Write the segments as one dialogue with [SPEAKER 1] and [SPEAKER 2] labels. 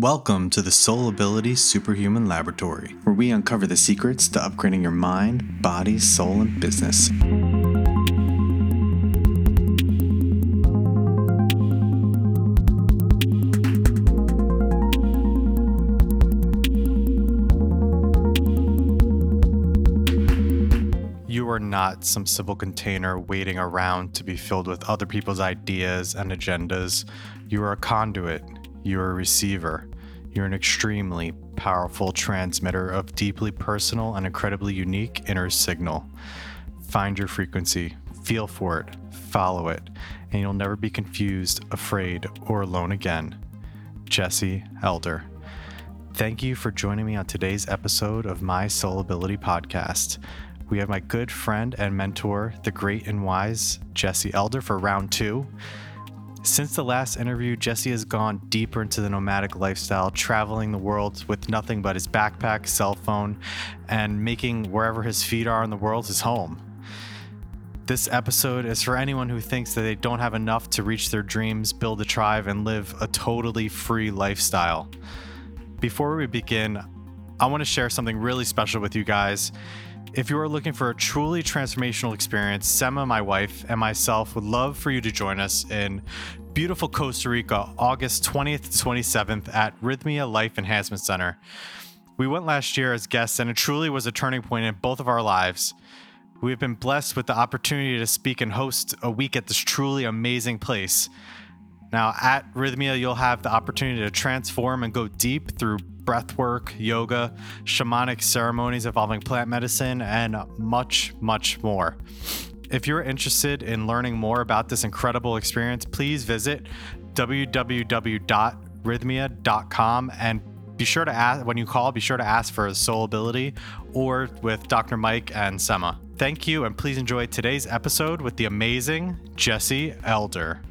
[SPEAKER 1] Welcome to the Soul Ability Superhuman Laboratory, where we uncover the secrets to upgrading your mind, body, soul, and business. You are not some civil container waiting around to be filled with other people's ideas and agendas. You are a conduit. You are a receiver. You're an extremely powerful transmitter of deeply personal and incredibly unique inner signal. Find your frequency, feel for it, follow it, and you'll never be confused, afraid, or alone again. Jesse Elder. Thank you for joining me on today's episode of my Soul Ability podcast. We have my good friend and mentor, the great and wise Jesse Elder, for round two. Since the last interview, Jesse has gone deeper into the nomadic lifestyle, traveling the world with nothing but his backpack, cell phone, and making wherever his feet are in the world his home. This episode is for anyone who thinks that they don't have enough to reach their dreams, build a tribe, and live a totally free lifestyle. Before we begin, I want to share something really special with you guys. If you are looking for a truly transformational experience, Sema, my wife, and myself would love for you to join us in beautiful Costa Rica, August 20th to 27th at Rythmia Life Enhancement Center. We went last year as guests, and it truly was a turning point in both of our lives. We have been blessed with the opportunity to speak and host a week at this truly amazing place. Now, at Rythmia, you'll have the opportunity to transform and go deep through breathwork, yoga, shamanic ceremonies involving plant medicine, and much, much more. If you're interested in learning more about this incredible experience, please visit www.rythmia.com and be sure to ask when you call, be sure to ask for Soul Ability or with Dr. Mike and Sema. Thank you, and please enjoy today's episode with the amazing Jesse Elder.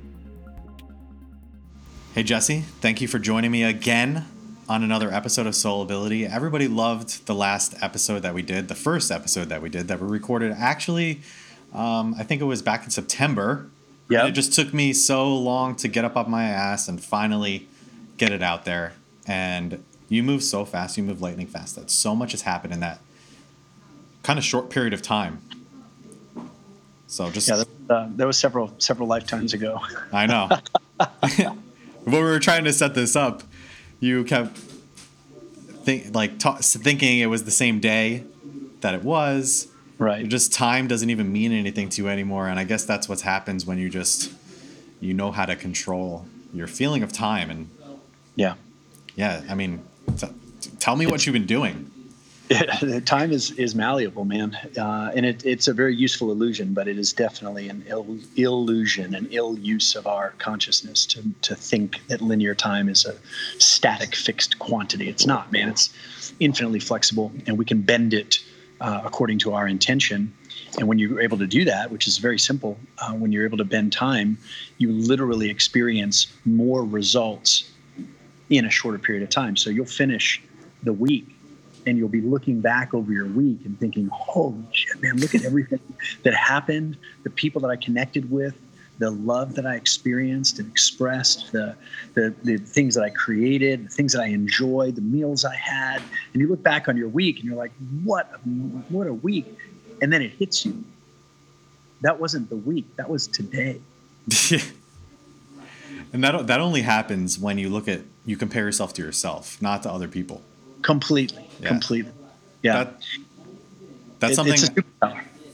[SPEAKER 1] Hey, Jesse, thank you for joining me again on another episode of Soul Ability. Everybody loved the last episode that we did, the first episode that we did that we recorded actually, um, I think it was back in September.
[SPEAKER 2] Yeah.
[SPEAKER 1] It just took me so long to get up off my ass and finally get it out there. And you move so fast, you move lightning fast. That so much has happened in that kind of short period of time. So just
[SPEAKER 2] Yeah, that, uh, that was several several lifetimes ago.
[SPEAKER 1] I know. when we were trying to set this up, you kept think like ta- thinking it was the same day that it was.
[SPEAKER 2] Right.
[SPEAKER 1] Just time doesn't even mean anything to you anymore, and I guess that's what happens when you just you know how to control your feeling of time. And
[SPEAKER 2] Yeah.
[SPEAKER 1] yeah, I mean, t- tell me what you've been doing.
[SPEAKER 2] Time is is malleable, man, uh, and it, it's a very useful illusion, but it is definitely an Ill, illusion, an ill use of our consciousness to to think that linear time is a static, fixed quantity. It's not, man. It's infinitely flexible, and we can bend it uh, according to our intention. And when you're able to do that, which is very simple, uh, when you're able to bend time, you literally experience more results in a shorter period of time. So you'll finish the week and you'll be looking back over your week and thinking, holy shit, man, look at everything that happened, the people that I connected with, the love that I experienced and expressed, the, the, the things that I created, the things that I enjoyed, the meals I had. And you look back on your week and you're like, what, a, what a week. And then it hits you. That wasn't the week, that was today.
[SPEAKER 1] and that that only happens when you look at you compare yourself to yourself, not to other people.
[SPEAKER 2] Completely,
[SPEAKER 1] Yeah.
[SPEAKER 2] completely. Yeah.
[SPEAKER 1] That, that's
[SPEAKER 2] It-
[SPEAKER 1] something.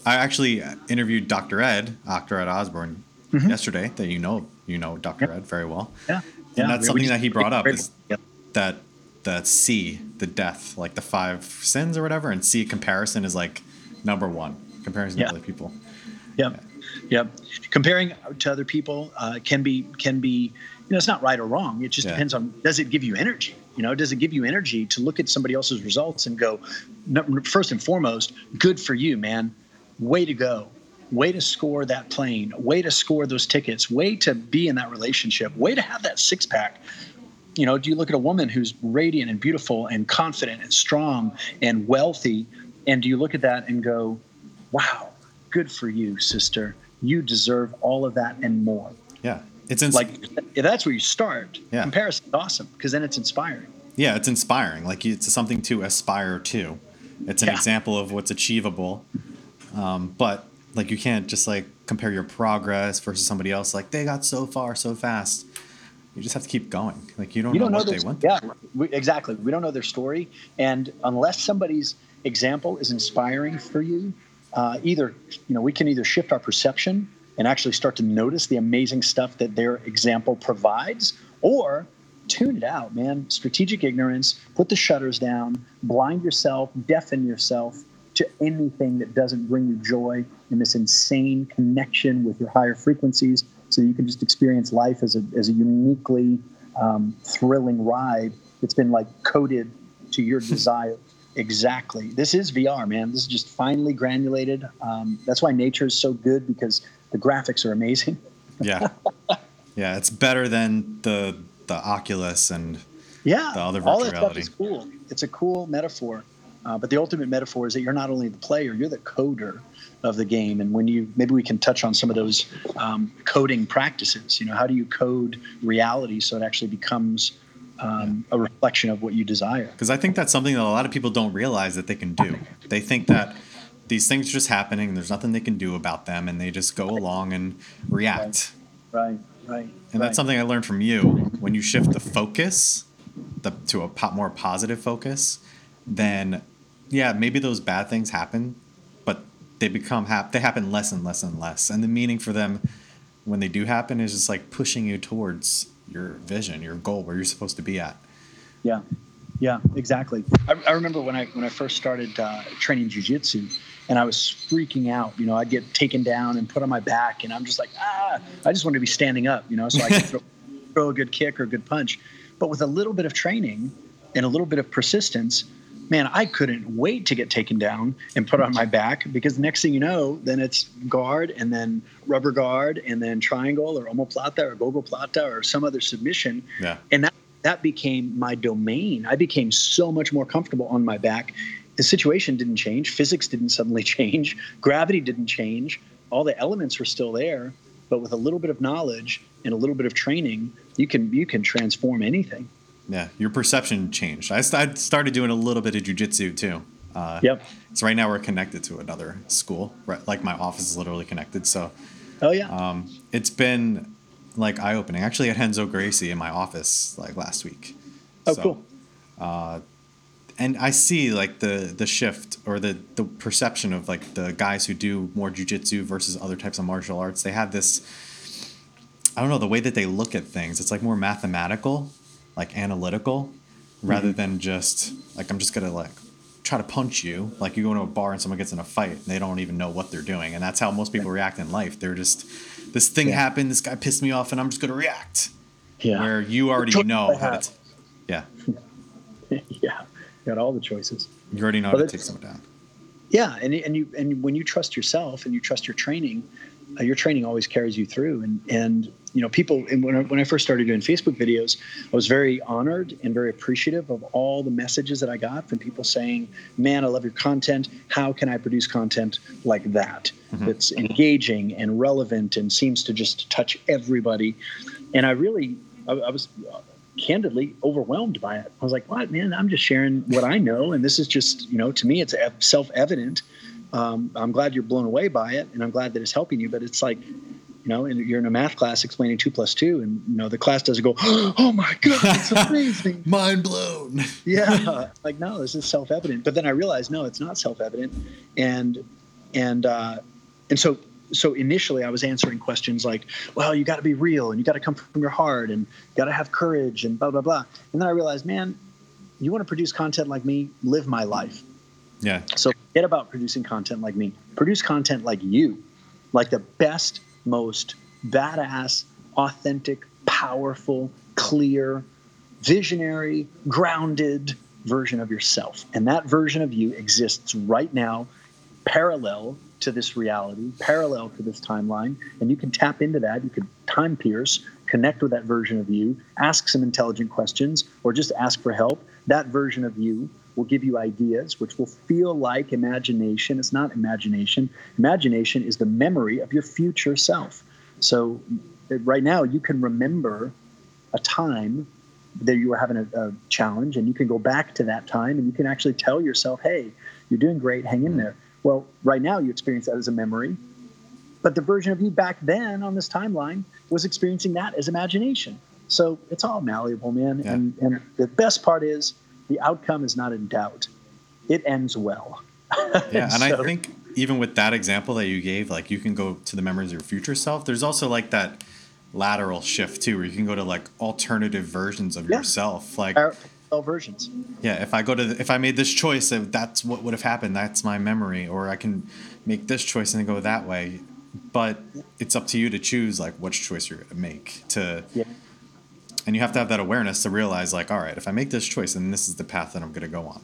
[SPEAKER 1] I actually interviewed Dr. Ed, Dr. Ed Osborne,
[SPEAKER 2] Mhm.
[SPEAKER 1] yesterday. That you know, you know Dr.
[SPEAKER 2] Yep.
[SPEAKER 1] Ed very well.
[SPEAKER 2] Yeah. yeah.
[SPEAKER 1] And that's
[SPEAKER 2] we-
[SPEAKER 1] something that he brought up is
[SPEAKER 2] Yep.
[SPEAKER 1] that that C, the death, like the five sins or whatever, and C comparison is like number one comparison
[SPEAKER 2] Yeah.
[SPEAKER 1] to other people.
[SPEAKER 2] Yep. Yep. Comparing to other people uh, can be can be you know it's not right or wrong. It just
[SPEAKER 1] Yeah.
[SPEAKER 2] depends on does it give you energy. You know, does it give you energy to look at somebody else's results and go, first and foremost, good for you, man. Way to go. Way to score that plane. Way to score those tickets. Way to be in that relationship. Way to have that six pack. You know, do you look at a woman who's radiant and beautiful and confident and strong and wealthy, and do you look at that and go, wow, good for you, sister. You deserve all of that and more.
[SPEAKER 1] Yeah. It's ins-
[SPEAKER 2] like if that's where you start.
[SPEAKER 1] Yeah.
[SPEAKER 2] Comparison is awesome because then it's inspiring.
[SPEAKER 1] yeah, it's inspiring. Like it's something to aspire to. It's an
[SPEAKER 2] Yeah.
[SPEAKER 1] example of what's achievable. Um, but like you can't just like compare your progress versus somebody else. Like they got so far so fast. You just have to keep going. Like you don't
[SPEAKER 2] you
[SPEAKER 1] know
[SPEAKER 2] don't know
[SPEAKER 1] what
[SPEAKER 2] their,
[SPEAKER 1] they went through.
[SPEAKER 2] yeah we, exactly we don't know their story and unless somebody's example is inspiring for you uh, either you know we can either shift our perception and actually start to notice the amazing stuff that their example provides or tune it out man. Strategic ignorance put the shutters down blind yourself deafen yourself to anything that doesn't bring you joy in this insane connection with your higher frequencies so you can just experience life as a, as a uniquely um, thrilling ride that's been like coded to your desire. Exactly. This is vr man. This is just finely granulated. Um, that's why nature is so good because the graphics are amazing
[SPEAKER 1] Yeah. yeah, it's better than the the Oculus and
[SPEAKER 2] yeah
[SPEAKER 1] The other virtual
[SPEAKER 2] all that
[SPEAKER 1] virtual
[SPEAKER 2] stuff
[SPEAKER 1] reality.
[SPEAKER 2] is cool it's a cool metaphor uh, but the ultimate metaphor is that you're not only the player you're the coder of the game and when you maybe we can touch on some of those um, coding practices you know how do you code reality so it actually becomes um, a reflection of what you desire
[SPEAKER 1] because I think that's something that a lot of people don't realize that they can do. They think that these things are just happening and there's nothing they can do about them and they just go along and react.
[SPEAKER 2] right right
[SPEAKER 1] And that's something I learned from you. When you shift the focus the, to a more positive focus, then yeah, maybe those bad things happen, but they become hap- they happen less and less and less. And the meaning for them when they do happen is just like pushing you towards your vision, your goal, where you're supposed to be at.
[SPEAKER 2] Yeah, yeah, exactly. I, I remember when I when I first started uh, training jujitsu, and I was freaking out. You know, I'd get taken down and put on my back, and I'm just like, ah, I just wanted to be standing up. You know, so I could throw, throw a good kick or a good punch. But with a little bit of training and a little bit of persistence, man, I couldn't wait to get taken down and put on my back because the next thing you know, then it's guard and then rubber guard and then triangle or omoplata or gogoplata or some other submission
[SPEAKER 1] Yeah.
[SPEAKER 2] and that that became my domain. I became so much more comfortable on my back. The situation didn't change. Physics didn't suddenly change. Gravity didn't change. All the elements were still there, but with a little bit of knowledge and a little bit of training, you can you can transform anything.
[SPEAKER 1] Yeah, your perception changed. I, st- I started doing a little bit of jujitsu too. Uh,
[SPEAKER 2] Yep.
[SPEAKER 1] So right now we're connected to another school. Right, like my office is literally connected. So
[SPEAKER 2] Oh yeah.
[SPEAKER 1] um, it's been like eye opening. Actually, at Renzo Gracie in my office like last week.
[SPEAKER 2] oh
[SPEAKER 1] So,
[SPEAKER 2] cool.
[SPEAKER 1] And I see like the the shift or the the perception of like the guys who do more jujitsu versus other types of martial arts. They have this. I don't know the way that they look at things. It's like more mathematical, like analytical, rather
[SPEAKER 2] Mm-hmm.
[SPEAKER 1] than just like I'm just gonna like try to punch you. Like you go into a bar and someone gets in a fight and they don't even know what they're doing, and that's how most people react in life. They're just this thing
[SPEAKER 2] Yeah.
[SPEAKER 1] happened, this guy pissed me off, and I'm just gonna react.
[SPEAKER 2] Yeah.
[SPEAKER 1] Where you already know how to. T- yeah,
[SPEAKER 2] yeah. Got all the choices.
[SPEAKER 1] you already know
[SPEAKER 2] Well,
[SPEAKER 1] how to take someone down.
[SPEAKER 2] Yeah, and and you and when you trust yourself and you trust your training, uh, your training always carries you through. And and you know people. And when I, when I first started doing Facebook videos, I was very honored and very appreciative of all the messages that I got from people saying, "Man, I love your content. How can I produce content like that? That's engaging and relevant and seems to just touch everybody." And I really, I, I was candidly overwhelmed by it. I was like, "What, man? I'm just sharing what I know, and this is just, you know, to me, it's self-evident. Um, I'm glad you're blown away by it, and I'm glad that it's helping you. But it's like, you know, and you're in a math class explaining two plus two, and you know, the class doesn't go, "Oh my god, it's amazing."
[SPEAKER 1] Mind blown.
[SPEAKER 2] yeah, like no, this is self-evident. But then I realized, no, it's not self-evident, and and uh, and so so initially I was answering questions like, well, you got to be real and you got to come from your heart and got to have courage and blah blah blah. And then I realized, man, you want to produce content like me, live my life.
[SPEAKER 1] Yeah.
[SPEAKER 2] So forget about producing content like me. Produce content like you, like the best, most badass, authentic, powerful, clear, visionary, grounded version of yourself. And that version of you exists right now, parallel to this reality, parallel to this timeline. And you can tap into that. You can time pierce, connect with that version of you, ask some intelligent questions, or just ask for help. That version of you will give you ideas which will feel like imagination. It's not imagination. Imagination is the memory of your future self. So uh, right now, you can remember a time that you were having a, a, challenge, and you can go back to that time, and you can actually tell yourself, "Hey, you're doing great. Hang in there." Well, right now, you experience that as a memory, but the version of you back then on this timeline was experiencing that as imagination. So it's all malleable, man. Yeah. And, and the best part is the outcome is not in doubt. It ends well.
[SPEAKER 1] yeah, and so, I think even with that example that you gave, like you can go to the memories of your future self. There's also like that lateral shift too, where you can go to like alternative versions of yeah. yourself, like
[SPEAKER 2] versions.
[SPEAKER 1] Yeah, if I go to the, if I made this choice, that's what would have happened. That's my memory, or I can make this choice and go that way. But it's up to you to choose like which choice you're to make to. Yeah. And you have to have that awareness to realize, like, all right, if I make this choice, then this is the path that I'm going to go on.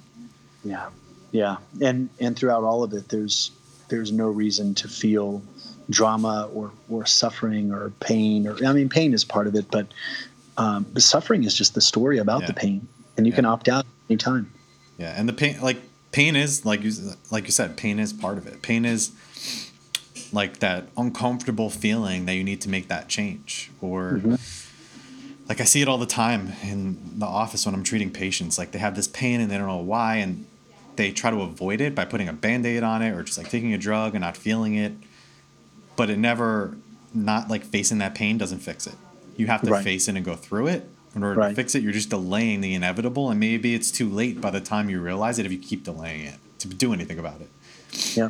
[SPEAKER 2] Yeah, yeah, and and throughout all of it, there's there's no reason to feel drama or or suffering or pain or I mean pain is part of it, but um, the suffering is just the story about yeah. the pain, and you yeah. can opt out anytime.
[SPEAKER 1] Yeah, and the pain like pain is like you like you said, pain is part of it. Pain is like that uncomfortable feeling that you need to make that change or. Mm-hmm like I see it all the time in the office when I'm treating patients. Like they have this pain and they don't know why, and they try to avoid it by putting a band-aid on it or just like taking a drug and not feeling it but it never not like facing that pain doesn't fix it you have to right. face it and go through it in order right. to fix it you're just delaying the inevitable and maybe it's too late by the time you realize it if you keep delaying it to do anything about it
[SPEAKER 2] yeah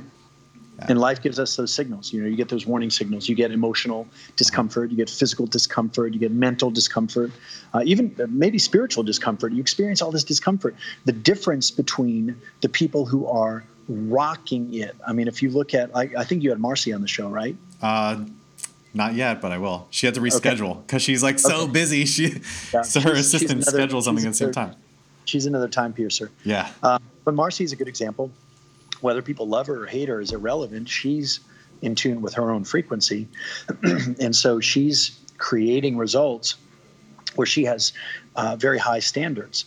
[SPEAKER 2] and life gives us those signals. You know, you get those warning signals. You get emotional discomfort, you get physical discomfort, you get mental discomfort, uh, even maybe spiritual discomfort. You experience all this discomfort. The difference between the people who are rocking it. I mean, if you look at, I, I think you had Marcy on the show, right?
[SPEAKER 1] Uh, not yet, but I will. She had to reschedule because okay. she's like so okay. busy. She yeah, so her assistant another, schedules something at the same time.
[SPEAKER 2] She's another time piercer.
[SPEAKER 1] Yeah. Uh,
[SPEAKER 2] but Marcy's a good example whether people love her or hate her is irrelevant. She's in tune with her own frequency. and so she's creating results where she has uh, very high standards.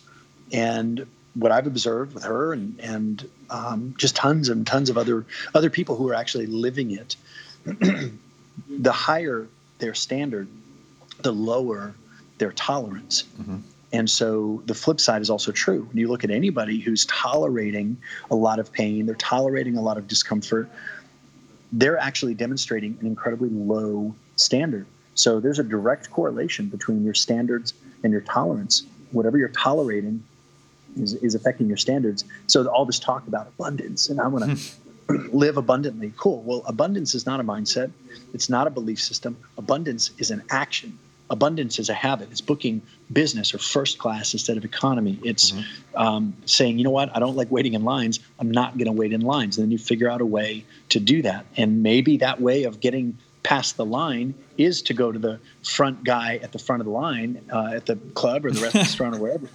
[SPEAKER 2] And what I've observed with her and, and um, just tons and tons of other other people who are actually living it, the higher their standard, the lower their tolerance. Mm-hmm. And so the flip side is also true. When you look at anybody who's tolerating a lot of pain, they're tolerating a lot of discomfort, they're actually demonstrating an incredibly low standard. So there's a direct correlation between your standards and your tolerance. Whatever you're tolerating is, is affecting your standards. So all this talk about abundance and I want to live abundantly. Cool. Well, abundance is not a mindset. It's not a belief system. Abundance is an action abundance is a habit. It's booking business or first class instead of economy. It's mm-hmm. um, saying, you know what, I don't like waiting in lines. I'm not going to wait in lines. And then you figure out a way to do that. And maybe that way of getting past the line is to go to the front guy at the front of the line uh, at the club or the restaurant or wherever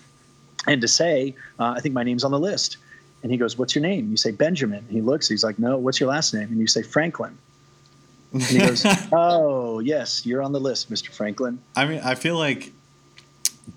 [SPEAKER 2] and to say, uh, I think my name's on the list. And he goes, What's your name? You say Benjamin. He looks, he's like, No, what's your last name? And you say Franklin. And he goes, "Oh, yes, you're on the list, Mr. Franklin."
[SPEAKER 1] I mean, I feel like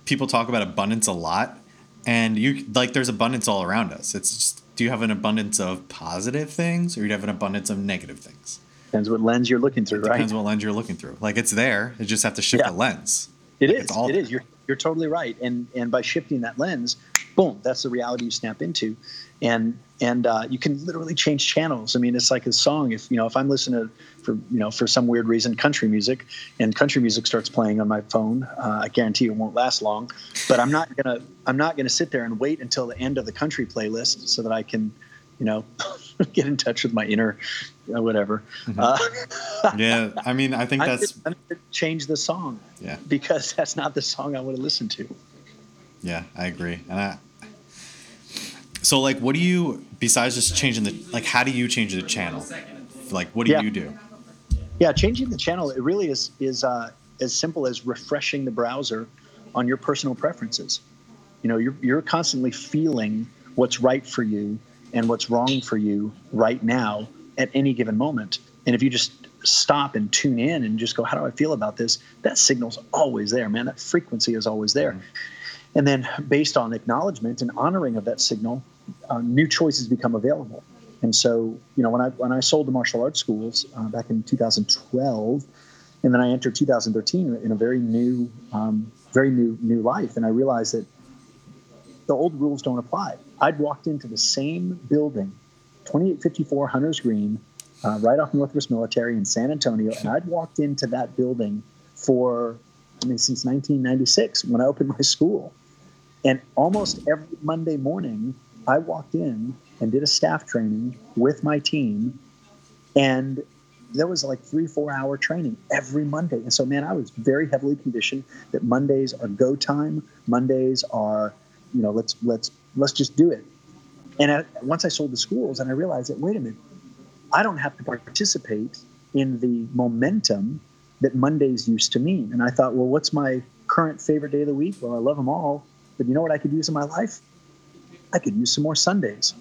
[SPEAKER 1] people talk about abundance a lot, and you like there's abundance all around us. It's just, do you have an abundance of positive things, or you have an abundance of negative things?
[SPEAKER 2] Depends what lens you're looking through,
[SPEAKER 1] it
[SPEAKER 2] right?
[SPEAKER 1] Depends what lens you're looking through. Like it's there, you just have to shift yeah. the lens.
[SPEAKER 2] It like is. It there. is. You're you're totally right. And and by shifting that lens, boom, that's the reality you snap into and and uh, you can literally change channels. I mean, it's like a song. If you know, if I'm listening to for you know for some weird reason country music, and country music starts playing on my phone, uh, I guarantee it won't last long. But I'm not gonna I'm not gonna sit there and wait until the end of the country playlist so that I can, you know, get in touch with my inner uh, whatever.
[SPEAKER 1] Mm-hmm. Uh, yeah, I mean, I think that's
[SPEAKER 2] gonna change the song.
[SPEAKER 1] Yeah,
[SPEAKER 2] because that's not the song I want to listen to.
[SPEAKER 1] Yeah, I agree, and I so like, what do you besides just changing the like? How do you change the channel? Like, what do yeah. you do?
[SPEAKER 2] Yeah, changing the channel. It really is is uh, as simple as refreshing the browser on your personal preferences. You know, you're you're constantly feeling what's right for you and what's wrong for you right now at any given moment. And if you just stop and tune in and just go, how do I feel about this? That signal's always there, man. That frequency is always there. Mm-hmm. And then, based on acknowledgement and honoring of that signal, uh, new choices become available. And so, you know, when I when I sold the martial arts schools uh, back in 2012, And then I entered 2013 in a very new, um, very new, new life, and I realized that the old rules don't apply. I'd walked into the same building, 2854 Hunters Green, uh, right off Northwest Military in San Antonio, and I'd walked into that building for, I mean, since 1996 when I opened my school. And almost every Monday morning, I walked in and did a staff training with my team. And there was like three, four hour training every Monday. And so, man, I was very heavily conditioned that Mondays are go time. Mondays are, you know, let's, let's, let's just do it. And once I sold the schools and I realized that, wait a minute, I don't have to participate in the momentum that Mondays used to mean. And I thought, well, what's my current favorite day of the week? Well, I love them all. But you know what I could use in my life? I could use some more Sundays.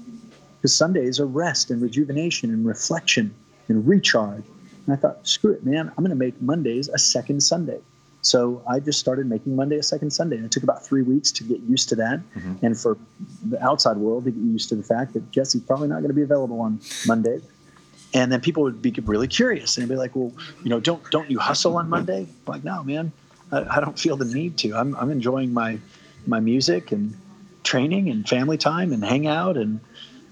[SPEAKER 2] Because Sundays are rest and rejuvenation and reflection and recharge. And I thought, screw it, man, I'm going to make Mondays a second Sunday. So I just started making Monday a second Sunday. And it took about three weeks to get used to that. Mm-hmm. And for the outside world to get used to the fact that Jesse's probably not going to be available on Monday. And then people would be really curious and be like, well, you know, don't don't you hustle on Monday? I'm like, no, man, I, I don't feel the need to. I'm, I'm enjoying my my music and training and family time and hangout and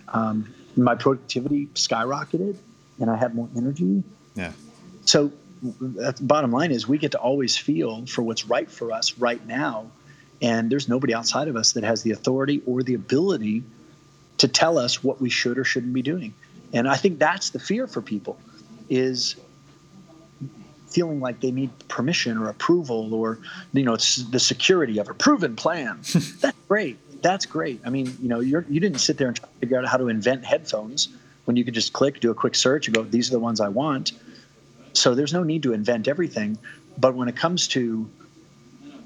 [SPEAKER 2] um, my productivity skyrocketed and I had more energy.
[SPEAKER 1] Yeah.
[SPEAKER 2] So bottom line is we get to always feel for what's right for us right now. And there's nobody outside of us that has the authority or the ability to tell us what we should or shouldn't be doing. And I think that's the fear for people is feeling like they need permission or approval or you know it's the security of a proven plan that's great that's great i mean you know you're you didn't sit there and try to figure out how to invent headphones when you could just click do a quick search and go these are the ones i want so there's no need to invent everything but when it comes to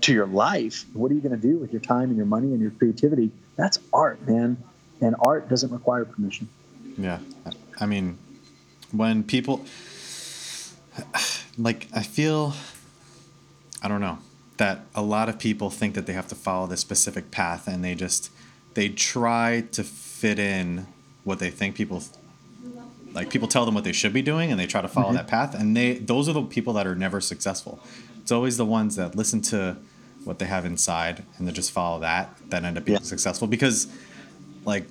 [SPEAKER 2] to your life what are you going to do with your time and your money and your creativity? That's art man and art doesn't require permission.
[SPEAKER 1] Yeah i mean when people like I feel I don't know that a lot of people think that they have to follow this specific path and they just they try to fit in what they think people like people tell them what they should be doing and they try to follow mm-hmm. that path and they those are the people that are never successful it's always the ones that listen to what they have inside and they just follow that that end up being yeah. successful because like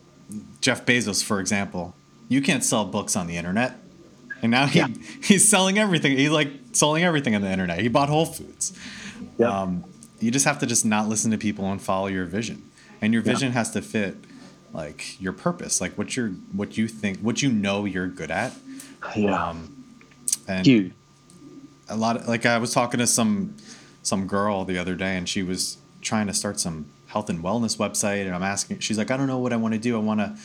[SPEAKER 1] jeff bezos for example you can't sell books on the internet and now he yeah. he's selling everything. He's like selling everything on the internet. He bought Whole Foods. Yeah. Um, you just have to just not listen to people and follow your vision, and your vision yeah. has to fit like your purpose, like what you're what you think, what you know you're good at.
[SPEAKER 2] Yeah. Um,
[SPEAKER 1] and Dude. a lot of like I was talking to some some girl the other day, and she was trying to start some health and wellness website, and I'm asking, she's like, I don't know what I want to do. I want to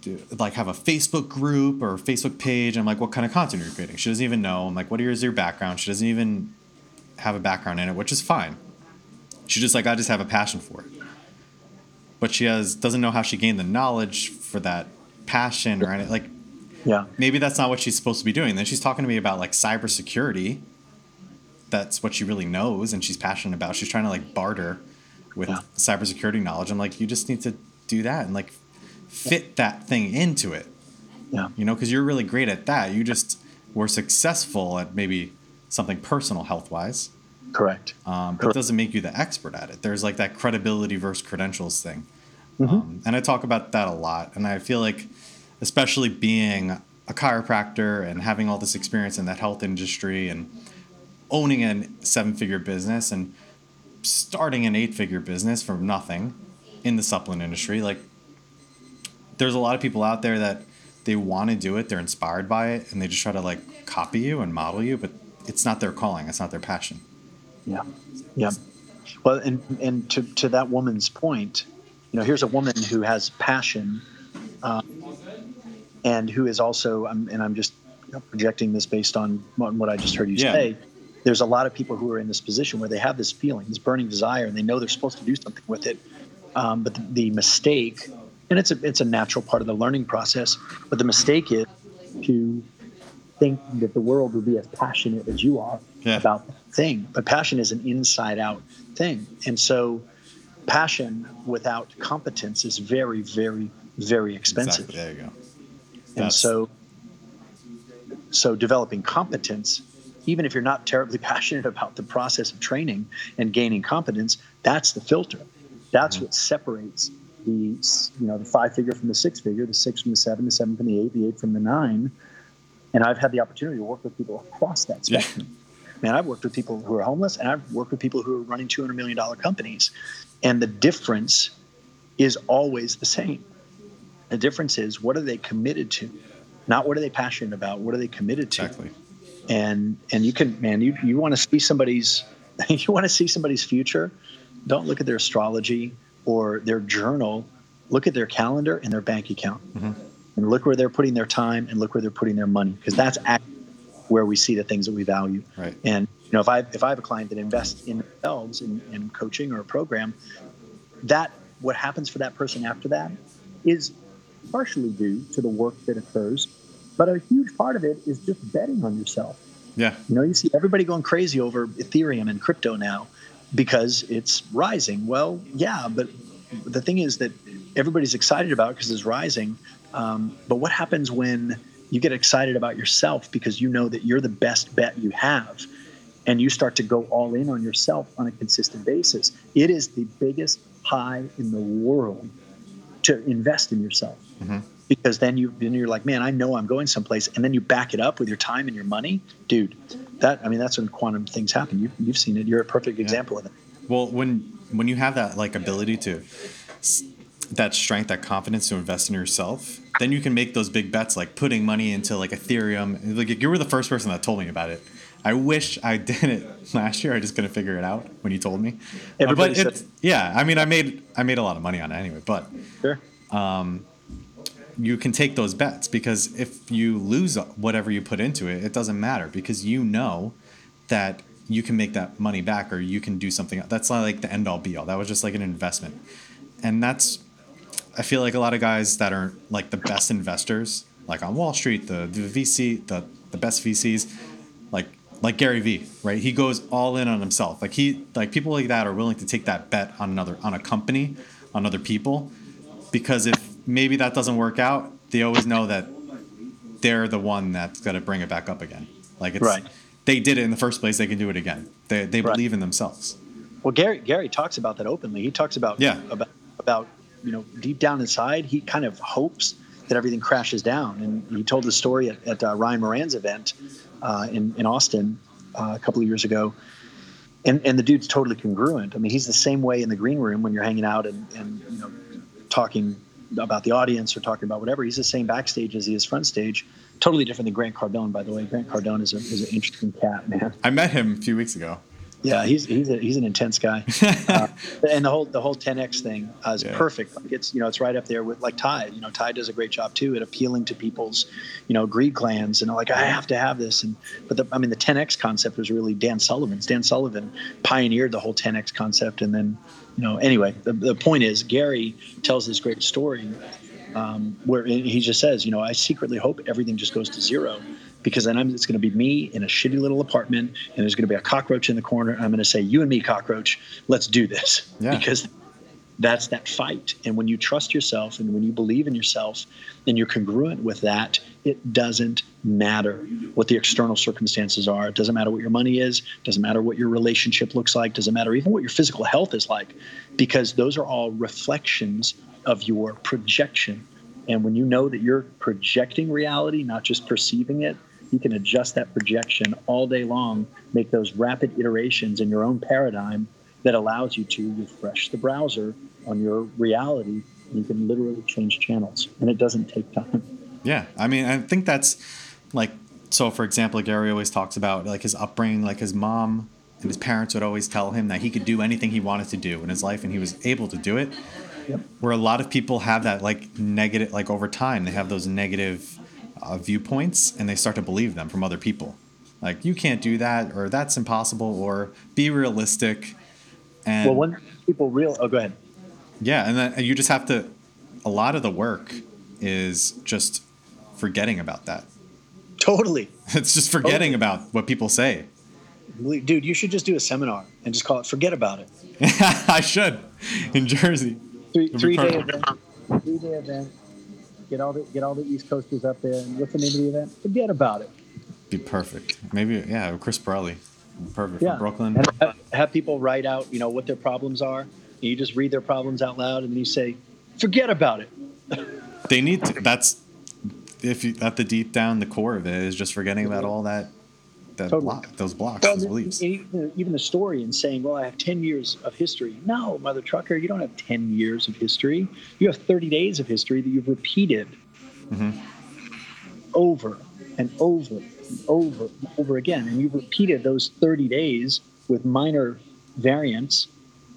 [SPEAKER 1] do, like have a Facebook group or Facebook page. I'm like, what kind of content are you creating? She doesn't even know. I'm like, what is your background? She doesn't even have a background in it, which is fine. She's just like, I just have a passion for it. But she has doesn't know how she gained the knowledge for that passion or anything. Like,
[SPEAKER 2] yeah,
[SPEAKER 1] maybe that's not what she's supposed to be doing. Then she's talking to me about like cybersecurity. That's what she really knows and she's passionate about. She's trying to like barter with yeah. cybersecurity knowledge. I'm like, you just need to do that and like fit that thing into it.
[SPEAKER 2] Yeah.
[SPEAKER 1] You know, because you're really great at that. You just were successful at maybe something personal health wise.
[SPEAKER 2] Correct.
[SPEAKER 1] Um, but Correct. it doesn't make you the expert at it. There's like that credibility versus credentials thing. Mm-hmm. Um, and I talk about that a lot. And I feel like, especially being a chiropractor and having all this experience in that health industry and owning a seven figure business and starting an eight figure business from nothing in the supplement industry, like there's a lot of people out there that they want to do it, they're inspired by it, and they just try to like copy you and model you, but it's not their calling, it's not their passion.
[SPEAKER 2] Yeah, yeah. Well, and and to to that woman's point, you know, here's a woman who has passion, um, and who is also, um, and I'm just projecting this based on what I just heard you yeah. say. There's a lot of people who are in this position where they have this feeling, this burning desire, and they know they're supposed to do something with it. Um, but the, the mistake and it's a it's a natural part of the learning process. But the mistake is to think that the world will be as passionate as you are yeah. about that thing. But passion is an inside out thing, and so passion without competence is very, very, very expensive.
[SPEAKER 1] Exactly. There you go.
[SPEAKER 2] And so, so developing competence even if you're not terribly passionate about the process of training and gaining competence, that's the filter. That's mm-hmm. what separates the you know the five figure from the six figure, the six from the seven, the seven from the eight, the eight from the nine. And I've had the opportunity to work with people across that spectrum. Yeah. Man, I've worked with people who are homeless, and I've worked with people who are running two hundred million dollar companies, and the difference is always the same. The difference is what are they committed to, not what are they passionate about. What are they committed to?
[SPEAKER 1] Exactly.
[SPEAKER 2] And and you can man, you you want to see somebody's you want to see somebody's future. Don't look at their astrology or their journal. Look at their calendar and their bank account, mm-hmm. And look where they're putting their time and look where they're putting their money because that's where we see the things that we value.
[SPEAKER 1] Right.
[SPEAKER 2] And you know, if I if I have a client that invests in themselves in, in coaching or a program, that what happens for that person after that is partially due to the work that occurs, but a huge part of it is just betting on yourself.
[SPEAKER 1] Yeah.
[SPEAKER 2] You know, you see everybody going crazy over Ethereum and crypto now because it's rising. Well, yeah, but the thing is that everybody's excited about because it's rising. Um, but what happens when you get excited about yourself because you know that you're the best bet you have? and you start to go all in on yourself on a consistent basis. It is the biggest high in the world to invest in yourself. Mm-hmm. Because then you then you're like, man, I know I'm going someplace, and then you back it up with your time and your money, dude. That I mean, that's when quantum things happen. You, you've seen it. You're a perfect yeah. example of it.
[SPEAKER 1] Well, when when you have that like ability to that strength, that confidence to invest in yourself, then you can make those big bets, like putting money into like Ethereum. Like you were the first person that told me about it. I wish I did it last year. I just couldn't figure it out when you told me. Uh, but it's, yeah, I mean, I made I made a lot of money on it anyway. But
[SPEAKER 2] sure.
[SPEAKER 1] um, you can take those bets because if you lose whatever you put into it, it doesn't matter because you know that you can make that money back or you can do something. That's not like the end all be all. That was just like an investment, and that's. I feel like a lot of guys that are like the best investors, like on Wall Street, the, the VC, the the best VCs, like like Gary Vee, right? He goes all in on himself. Like he like people like that are willing to take that bet on another on a company, on other people, because if maybe that doesn't work out, they always know that they're the one that's to bring it back up again. Like it's right. they did it in the first place, they can do it again. They they right. believe in themselves.
[SPEAKER 2] Well, Gary Gary talks about that openly. He talks about
[SPEAKER 1] yeah.
[SPEAKER 2] about about you know deep down inside, he kind of hopes that everything crashes down. And he told the story at, at uh, Ryan Moran's event uh, in, in Austin uh, a couple of years ago. And, and the dude's totally congruent. I mean, he's the same way in the green room when you're hanging out and, and you know talking about the audience or talking about whatever. He's the same backstage as he is front stage. Totally different than Grant Cardone, by the way. Grant Cardone is, a, is an interesting cat, man.
[SPEAKER 1] I met him a few weeks ago.
[SPEAKER 2] Yeah, he's he's a, he's an intense guy, uh, and the whole the whole 10x thing uh, is yeah. perfect. Like it's you know it's right up there with like Tai. You know Tai does a great job too at appealing to people's you know greed glands and like I have to have this. And but the, I mean the 10x concept was really Dan Sullivan's. Dan Sullivan pioneered the whole 10x concept, and then you know anyway the the point is Gary tells this great story um, where he just says you know I secretly hope everything just goes to zero because then I'm, it's going to be me in a shitty little apartment and there's going to be a cockroach in the corner. I'm going to say, You and me, cockroach, let's do this.
[SPEAKER 1] Yeah.
[SPEAKER 2] Because that's that fight. And when you trust yourself and when you believe in yourself and you're congruent with that, it doesn't matter what the external circumstances are. It doesn't matter what your money is, it doesn't matter what your relationship looks like, it doesn't matter even what your physical health is like, because those are all reflections of your projection. And when you know that you're projecting reality, not just perceiving it, you can adjust that projection all day long, make those rapid iterations in your own paradigm that allows you to refresh the browser on your reality. You can literally change channels, and it doesn't take time.
[SPEAKER 1] Yeah, I mean, I think that's like so. For example, Gary always talks about like his upbringing, like his mom and his parents would always tell him that he could do anything he wanted to do in his life, and he was able to do it. Yep. Where a lot of people have that like negative, like over time, they have those negative uh, viewpoints and they start to believe them from other people. Like you can't do that, or that's impossible, or be realistic. And
[SPEAKER 2] well, when people real, oh, go ahead.
[SPEAKER 1] Yeah, and then you just have to. A lot of the work is just forgetting about that.
[SPEAKER 2] Totally.
[SPEAKER 1] It's just forgetting totally. about what people say.
[SPEAKER 2] Dude, you should just do a seminar and just call it "Forget About It."
[SPEAKER 1] I should in Jersey.
[SPEAKER 2] Three, three day event. Three day event Get all the get all the East Coasters up there. And what's the name of the event? Forget about it.
[SPEAKER 1] be perfect. Maybe yeah, Chris Borelli, perfect
[SPEAKER 2] Yeah.
[SPEAKER 1] from Brooklyn.
[SPEAKER 2] And have, have people write out, you know, what their problems are. And you just read their problems out loud, and then you say, "Forget about it."
[SPEAKER 1] They need to. That's if you at the deep down the core of it is just forgetting about all that that
[SPEAKER 2] Totally.
[SPEAKER 1] block those blocks,
[SPEAKER 2] Well,
[SPEAKER 1] those beliefs.
[SPEAKER 2] even, the story and saying, "Well, I have ten years of history." No, mother trucker, you don't have ten years of history. You have thirty days of history that you've repeated
[SPEAKER 1] Mhm.
[SPEAKER 2] over and over and over and over again, and you've repeated those thirty days with minor variants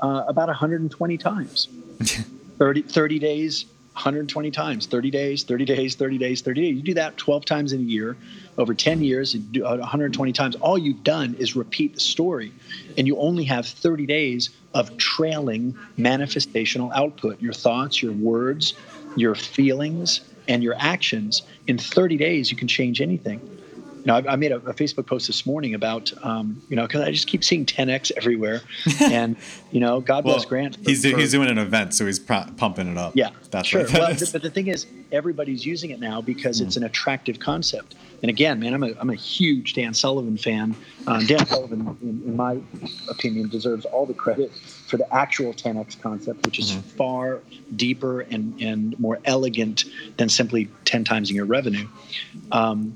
[SPEAKER 2] uh, about 120 times. 30, 30 days, 120 times, 30 days, 30 days, 30 days, 30 days. You do that 12 times in a year, over 10 years, you do uh, 120 times. All you've done is repeat the story, and you only have 30 days of trailing manifestational output your thoughts, your words, your feelings, and your actions. In 30 days, you can change anything. You know, I, I made a, a Facebook post this morning about, um, you know, because I just keep seeing 10x everywhere, and you know, God
[SPEAKER 1] Well,
[SPEAKER 2] bless Grant. for-
[SPEAKER 1] he's do,
[SPEAKER 2] for-
[SPEAKER 1] he's doing an event, so he's pr- pumping it up.
[SPEAKER 2] yeah,
[SPEAKER 1] that's
[SPEAKER 2] sure.
[SPEAKER 1] that
[SPEAKER 2] Well, th- but the thing is, everybody's using it now because
[SPEAKER 1] Hmm.
[SPEAKER 2] it's an attractive concept. And again, man, I'm a, I'm a huge Dan Sullivan fan. Um, Dan Sullivan, in, in my opinion, deserves all the credit for the actual 10x concept, which is
[SPEAKER 1] Mhm.
[SPEAKER 2] far deeper and, and more elegant than simply 10 times in your revenue. Um,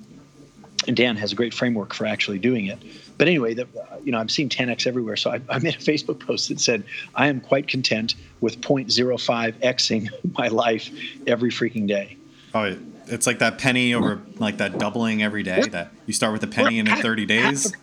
[SPEAKER 2] and Dan has a great framework for actually doing it. But anyway, the, you know, I'm seeing 10x everywhere. So I, I made a Facebook post that said, "I am quite content with 0.05xing my life every freaking day."
[SPEAKER 1] Oh, it's like that penny over like that doubling every day. That you start with a penny and in 30 days.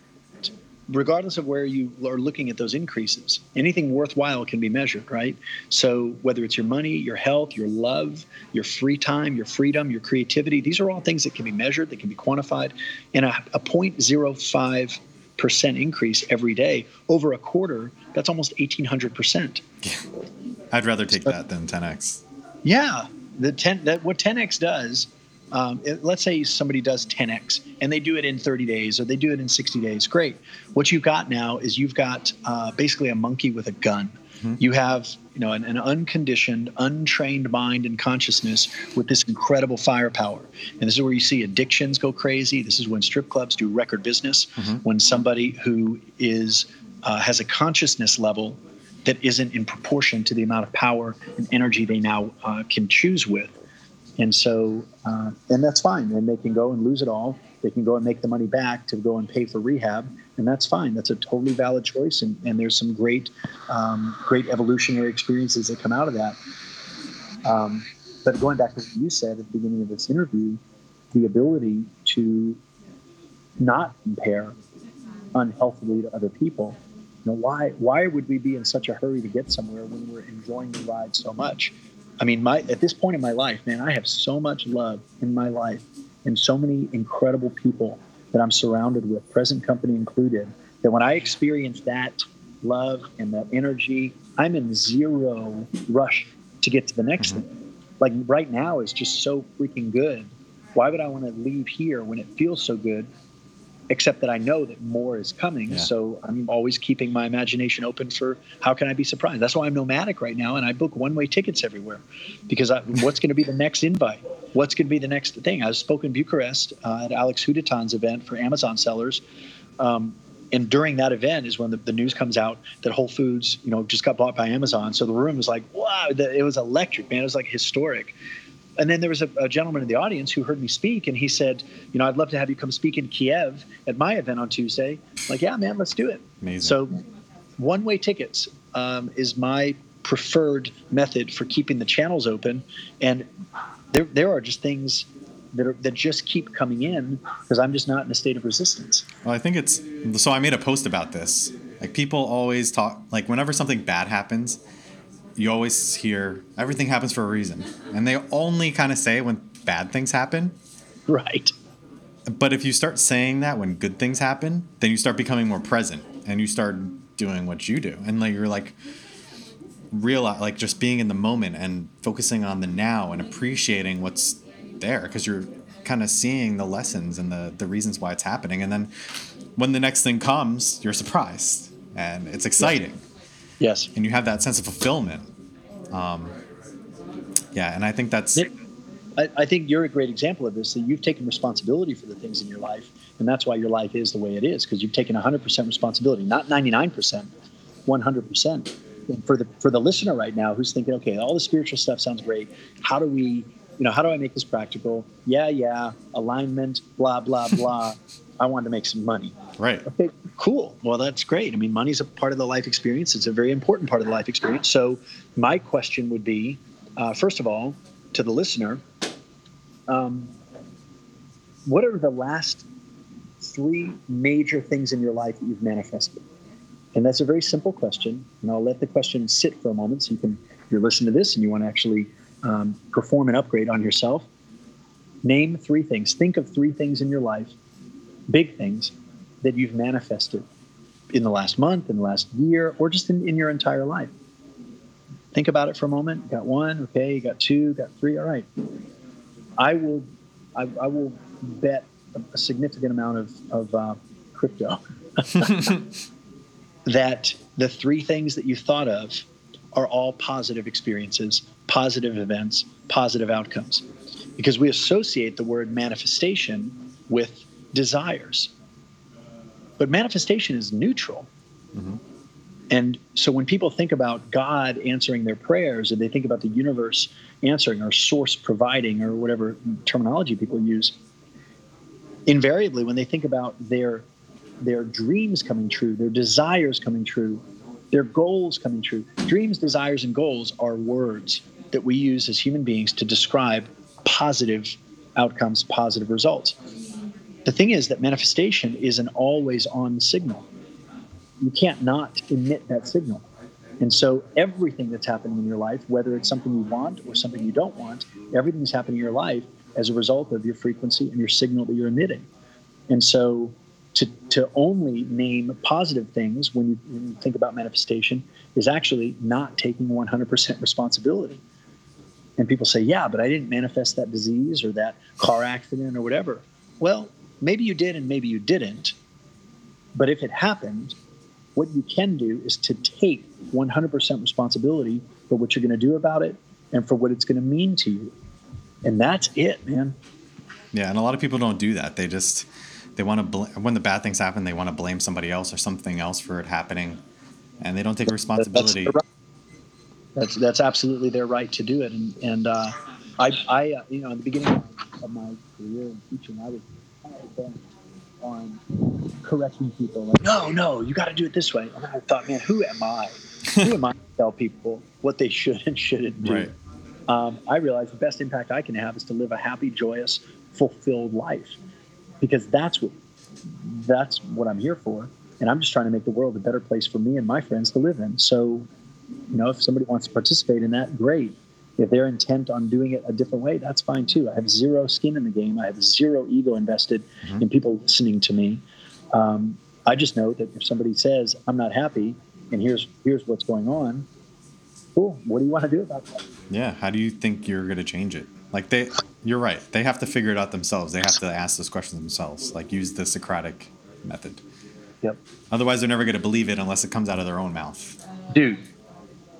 [SPEAKER 2] Regardless of where you are looking at those increases, anything worthwhile can be measured, right? So whether it's your money, your health, your love, your free time, your freedom, your creativity, these are all things that can be measured, that can be quantified. And a, a 0.05 percent increase every day over a quarter, that's almost 1800 percent.
[SPEAKER 1] I'd rather take that than 10x.
[SPEAKER 2] Yeah, the 10 that what 10x does. Um, it- let's say somebody does 10x and they do it in 30 days or they do it in 60 days. Great. What you've got now is you've got uh, basically a monkey with a gun. You have you know an, an unconditioned, untrained mind and consciousness with this incredible firepower. And this is where you see addictions go crazy. This is when strip clubs do record business. When somebody who is uh, has a consciousness level that isn't in proportion to the amount of power and energy they now uh, can choose with. And so, uh, and that's fine. And they can go and lose it all. They can go and make the money back to go and pay for rehab, and that's fine. That's a totally valid choice. And, and there's some great, um, great evolutionary experiences that come out of that. Um, but going back to what you said at the beginning of this interview, the ability to not compare unhealthily to other people. You know, why why would we be in such a hurry to get somewhere when we're enjoying the ride so much? I mean, my at this point in my life, man, I have so much love in my life and so many incredible people that I'm surrounded with, present company included, that when I experience that love and that energy, I'm in zero rush to get to the next mm-hmm. thing. Like right now is just so freaking good. Why would I want to leave here when it feels so good? Except that I know that more is coming.
[SPEAKER 1] Yeah.
[SPEAKER 2] So I'm always keeping my imagination open for how can I be surprised. That's why I'm nomadic right now, and I book one-way tickets everywhere, because I, what's going to be the next invite? What's going to be the next thing? I spoke in Bucharest uh, at Alex Huditan's event for Amazon sellers, um, and during that event is when the, the news comes out that Whole Foods, you know, just got bought by Amazon. So the room was like, wow, the, it was electric, man. It was like historic. And then there was a, a gentleman in the audience who heard me speak, and he said, "You know, I'd love to have you come speak in Kiev at my event on Tuesday." I'm like, yeah, man, let's do it.
[SPEAKER 1] Amazing.
[SPEAKER 2] So, one-way tickets um, is my preferred method for keeping the channels open, and there there are just things that are, that just keep coming in because I'm just not in a state of resistance.
[SPEAKER 1] Well, I think it's so. I made a post about this. Like people always talk. Like whenever something bad happens, you always hear everything happens for a reason, and they only kind of say when bad things happen.
[SPEAKER 2] Right.
[SPEAKER 1] But if you start saying that when good things happen, then you start becoming more present, and you start doing what you do, and like you're like realize like just being in the moment and focusing on the now and appreciating what's there because you're kind of seeing the lessons and the the reasons why it's happening. And then when the next thing comes you're surprised and it's exciting
[SPEAKER 2] Yes.
[SPEAKER 1] and you have that sense of fulfillment um, yeah and i think that's
[SPEAKER 2] I, I, think you're a great example of this. That you've taken responsibility for the things in your life, and that's why your life is the way it is because you've taken 100% responsibility, not 99%, 100%. And for the for the listener right now who's thinking, okay, all the spiritual stuff sounds great. How do we, you know, how do I make this practical? Yeah, yeah, alignment, blah blah blah. I wanted to make some money.
[SPEAKER 1] Right.
[SPEAKER 2] Okay, cool. Well, that's great. I mean, money's a part of the life experience. It's a very important part of the life experience. So, my question would be, uh, first of all, to the listener, um, what are the last three major things in your life that you've manifested? And that's a very simple question. And I'll let the question sit for a moment so you can, if you're listening to this and you want to actually um, perform an upgrade on yourself, name three things. Think of three things in your life, big things, that you've manifested in the last month, in the last year, or just in, in your entire life. Think about it for a moment. Got one, okay. You got two, got three. All right. I will, I, I will bet a significant amount of, of uh, crypto that the three things that you thought of are all positive experiences, positive events, positive outcomes. Because we associate the word manifestation with desires. But manifestation is neutral. Mm-hmm. And so when people think about God answering their prayers, or they think about the universe answering, or source providing, or whatever terminology people use, invariably when they think about their their dreams coming true, their desires coming true, their goals coming true. Dreams, desires, and goals are words that we use as human beings to describe positive outcomes, positive results. The thing is that manifestation is an always on signal. You can't not emit that signal. And so everything that's happening in your life, whether it's something you want or something you don't want, everything's happening in your life as a result of your frequency and your signal that you're emitting. And so to, to only name positive things when you, when you think about manifestation is actually not taking 100% responsibility. And people say, yeah, but I didn't manifest that disease or that car accident or whatever. Well, maybe you did and maybe you didn't. But if it happened, what you can do is to take 100% responsibility for what you're going to do about it and for what it's going to mean to you. And that's it, man.
[SPEAKER 1] Yeah, and a lot of people don't do that. They just they want to bl- when the bad things happen, they want to blame somebody else or something else for it happening, and they don't take responsibility.
[SPEAKER 2] That's, that's, that's absolutely their right to do it. And and uh, I I uh, you know in the beginning of my career in teaching, I was bent on correcting people like no no you got to do it this way. And I thought, man, who am I? who am I to tell people what they should and shouldn't do?
[SPEAKER 1] Right.
[SPEAKER 2] Um, I realize the best impact I can have is to live a happy, joyous, fulfilled life because that's what that's what I'm here for. And I'm just trying to make the world a better place for me and my friends to live in. So, you know, if somebody wants to participate in that, great. If they're intent on doing it a different way, that's fine too. I have zero skin in the game. I have zero ego invested mm-hmm. in people listening to me. Um, I just know that if somebody says I'm not happy, and here's here's what's going on, cool. What do you want to do about that?
[SPEAKER 1] Yeah. How do you think you're going to change it? Like they, you're right. They have to figure it out themselves. They have to ask those questions themselves. Like use the Socratic method.
[SPEAKER 2] Yep.
[SPEAKER 1] Otherwise, they're never going to believe it unless it comes out of their own mouth.
[SPEAKER 2] Dude,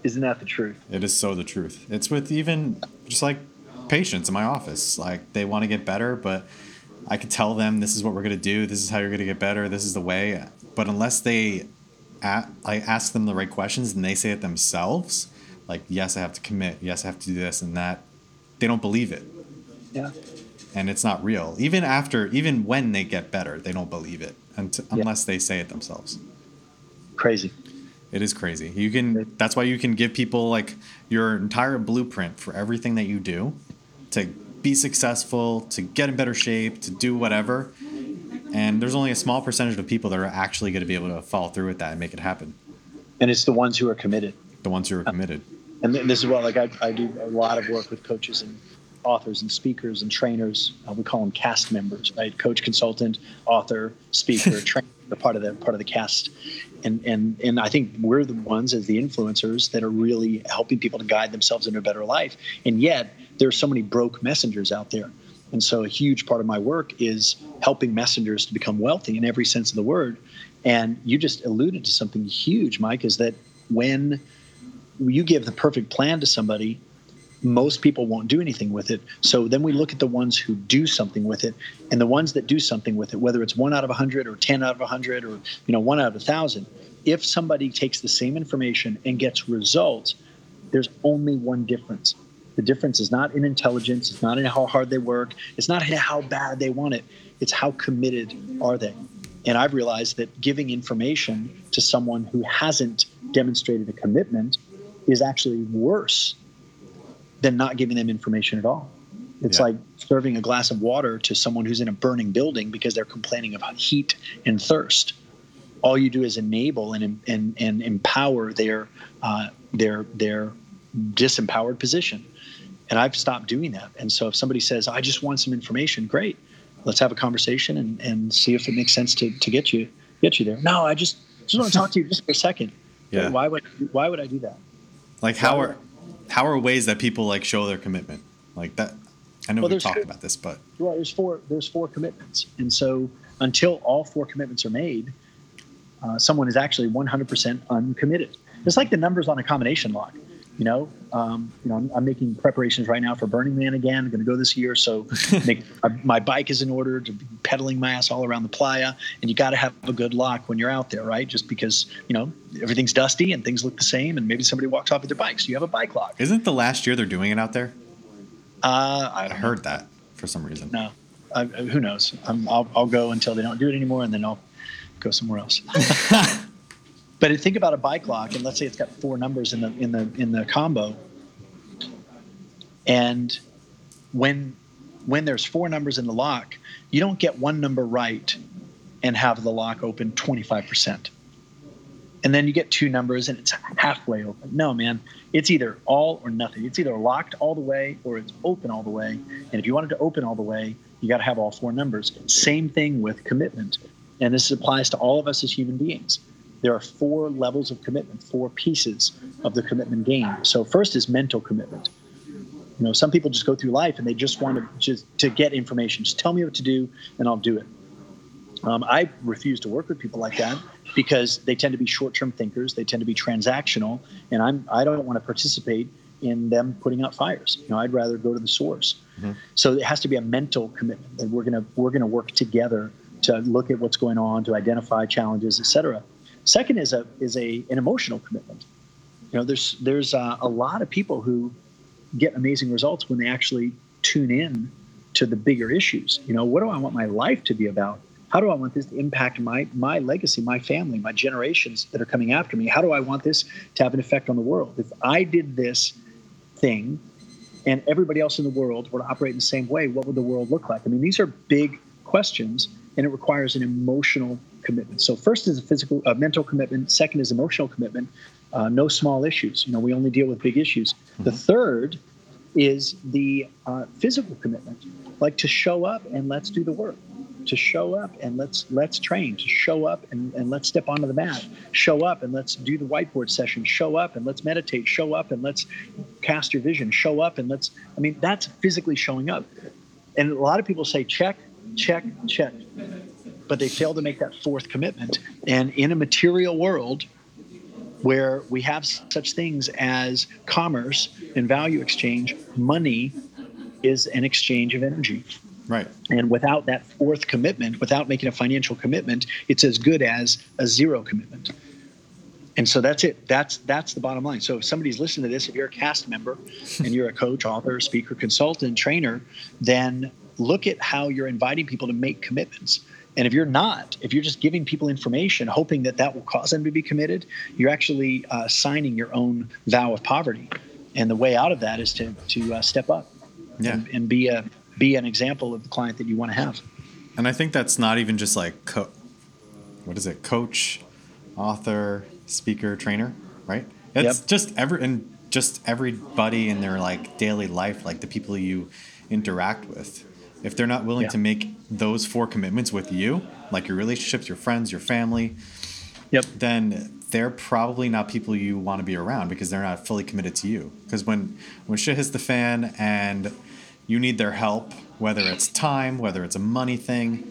[SPEAKER 2] isn't that the truth?
[SPEAKER 1] It is so the truth. It's with even just like patients in my office. Like they want to get better, but I could tell them this is what we're going to do. This is how you're going to get better. This is the way. But unless they, I ask them the right questions and they say it themselves, like yes, I have to commit. Yes, I have to do this and that they don't believe it.
[SPEAKER 2] Yeah.
[SPEAKER 1] And it's not real. Even after, even when they get better, they don't believe it yeah. unless they say it themselves.
[SPEAKER 2] Crazy.
[SPEAKER 1] It is crazy. You can. That's why you can give people like your entire blueprint for everything that you do to be successful, to get in better shape, to do whatever. And there's only a small percentage of people that are actually going to be able to follow through with that and make it happen.
[SPEAKER 2] And it's the ones who are committed.
[SPEAKER 1] The ones who are committed
[SPEAKER 2] and this is what like I, I do a lot of work with coaches and authors and speakers and trainers. Uh, we call them cast members, right? Coach, consultant, author, speaker, trainer. They're part of the part of the cast, and and and I think we're the ones as the influencers that are really helping people to guide themselves into a better life. And yet there's so many broke messengers out there. And so a huge part of my work is helping messengers to become wealthy in every sense of the word. And you just alluded to something huge, Mike, is that when you give the perfect plan to somebody, most people won't do anything with it. So then we look at the ones who do something with it, and the ones that do something with it, whether it's one out of a hundred or ten out of a hundred or you know one out of a thousand. If somebody takes the same information and gets results, there's only one difference. The difference is not in intelligence, it's not in how hard they work, it's not in how bad they want it. It's how committed are they. And I've realized that giving information to someone who hasn't demonstrated a commitment is actually worse than not giving them information at all. It's
[SPEAKER 1] Yeah.
[SPEAKER 2] like serving a glass of water to someone who's in a burning building because they're complaining about heat and thirst. All you do is enable and and, and empower their uh, their their disempowered position. And I've stopped doing that. And so if somebody says, "I just want some information," great, let's have a conversation and, and see if it makes sense to, to get you get you there. No, I just just want to talk to you just for a second.
[SPEAKER 1] Yeah.
[SPEAKER 2] Why would why would I do that?
[SPEAKER 1] Like how are how are ways that people like show their commitment? Like that I know
[SPEAKER 2] Well,
[SPEAKER 1] we talked about this, but
[SPEAKER 2] Well, there's four there's four commitments, and so until all four commitments are made, uh, someone is actually 100% uncommitted. It's like the numbers on a combination lock. You know, um, you know, I'm, I'm making preparations right now for Burning Man again. I'm going to go this year, so make, my, my bike is in order to be pedaling my ass all around the playa. And you got to have a good lock when you're out there, right? Just because you know everything's dusty and things look the same, and maybe somebody walks off with their bike, so you have a bike lock.
[SPEAKER 1] isn't the last year they're doing it out there?
[SPEAKER 2] Uh, I
[SPEAKER 1] I
[SPEAKER 2] don't know.
[SPEAKER 1] heard that for some reason.
[SPEAKER 2] No, I, who knows? I'm, I'll, I'll go until they don't do it anymore, and then I'll go somewhere else. but think about a bike lock, and let's say it's got four numbers in the in the in the combo, and when when there's four numbers in the lock, you don't get one number right and have the lock open 25 percent. And then you get two numbers and it's halfway open. No, man, it's either all or nothing. It's either locked all the way or it's open all the way. And if you want it to open all the way, you got to have all four numbers. Same thing with commitment. And this applies to all of us as human beings. There are four levels of commitment, four pieces of the commitment game. So first is mental commitment. You know, some people just go through life and they just want to just to get information. Just tell me what to do and I'll do it. Um, I refuse to work with people like that because they tend to be short-term thinkers. They tend to be transactional, and I'm I don't want to participate in them putting out fires. You know, I'd rather go to the source. So it has to be a mental commitment that we're gonna we're gonna work together to look at what's going on, to identify challenges, et cetera. Second is a is a an emotional commitment. You know, there's there's uh, a lot of people who get amazing results when they actually tune in to the bigger issues. You know, what do I want my life to be about? How do I want this to impact my my legacy, my family, my generations that are coming after me? How do I want this to have an effect on the world? If I did this thing and everybody else in the world were to operate in the same way, what would the world look like? I mean, these are big questions, and it requires an emotional commitment. So, first is a physical, uh, mental commitment. Second is emotional commitment. Uh, no small issues. You know, we only deal with big issues. The third is the uh, physical commitment, like to show up and let's do the work. To show up and let's let's train. To show up and, and let's step onto the mat. Show up and let's do the whiteboard session. Show up and let's meditate. Show up and let's cast your vision. Show up and let's. I mean, that's physically showing up. And a lot of people say check, check, check, but they fail to make that fourth commitment. And in a material world, where we have such things as commerce and value exchange, money is an exchange of energy.
[SPEAKER 1] Right.
[SPEAKER 2] And without that fourth commitment, without making a financial commitment, it's as good as a zero commitment. And so that's it. That's that's the bottom line. So if somebody's listening to this, if you're a cast member and you're a coach, author, speaker, consultant, trainer, then look at how you're inviting people to make commitments. And if you're not, if you're just giving people information, hoping that that will cause them to be committed, you're actually uh, signing your own vow of poverty. And the way out of that is to to uh, step up
[SPEAKER 1] Yeah.
[SPEAKER 2] and, and be a be an example of the client that you want to have.
[SPEAKER 1] And I think that's not even just like co- what is it? Coach, author, speaker, trainer, right? It's
[SPEAKER 2] Yep.
[SPEAKER 1] just every and just everybody in their like daily life, like the people you interact with. If they're not willing
[SPEAKER 2] Yeah.
[SPEAKER 1] to make those four commitments with you, like your relationships, your friends, your family,
[SPEAKER 2] Yep.
[SPEAKER 1] then they're probably not people you want to be around because they're not fully committed to you. Because when when shit hits the fan and you need their help, whether it's time, whether it's a money thing,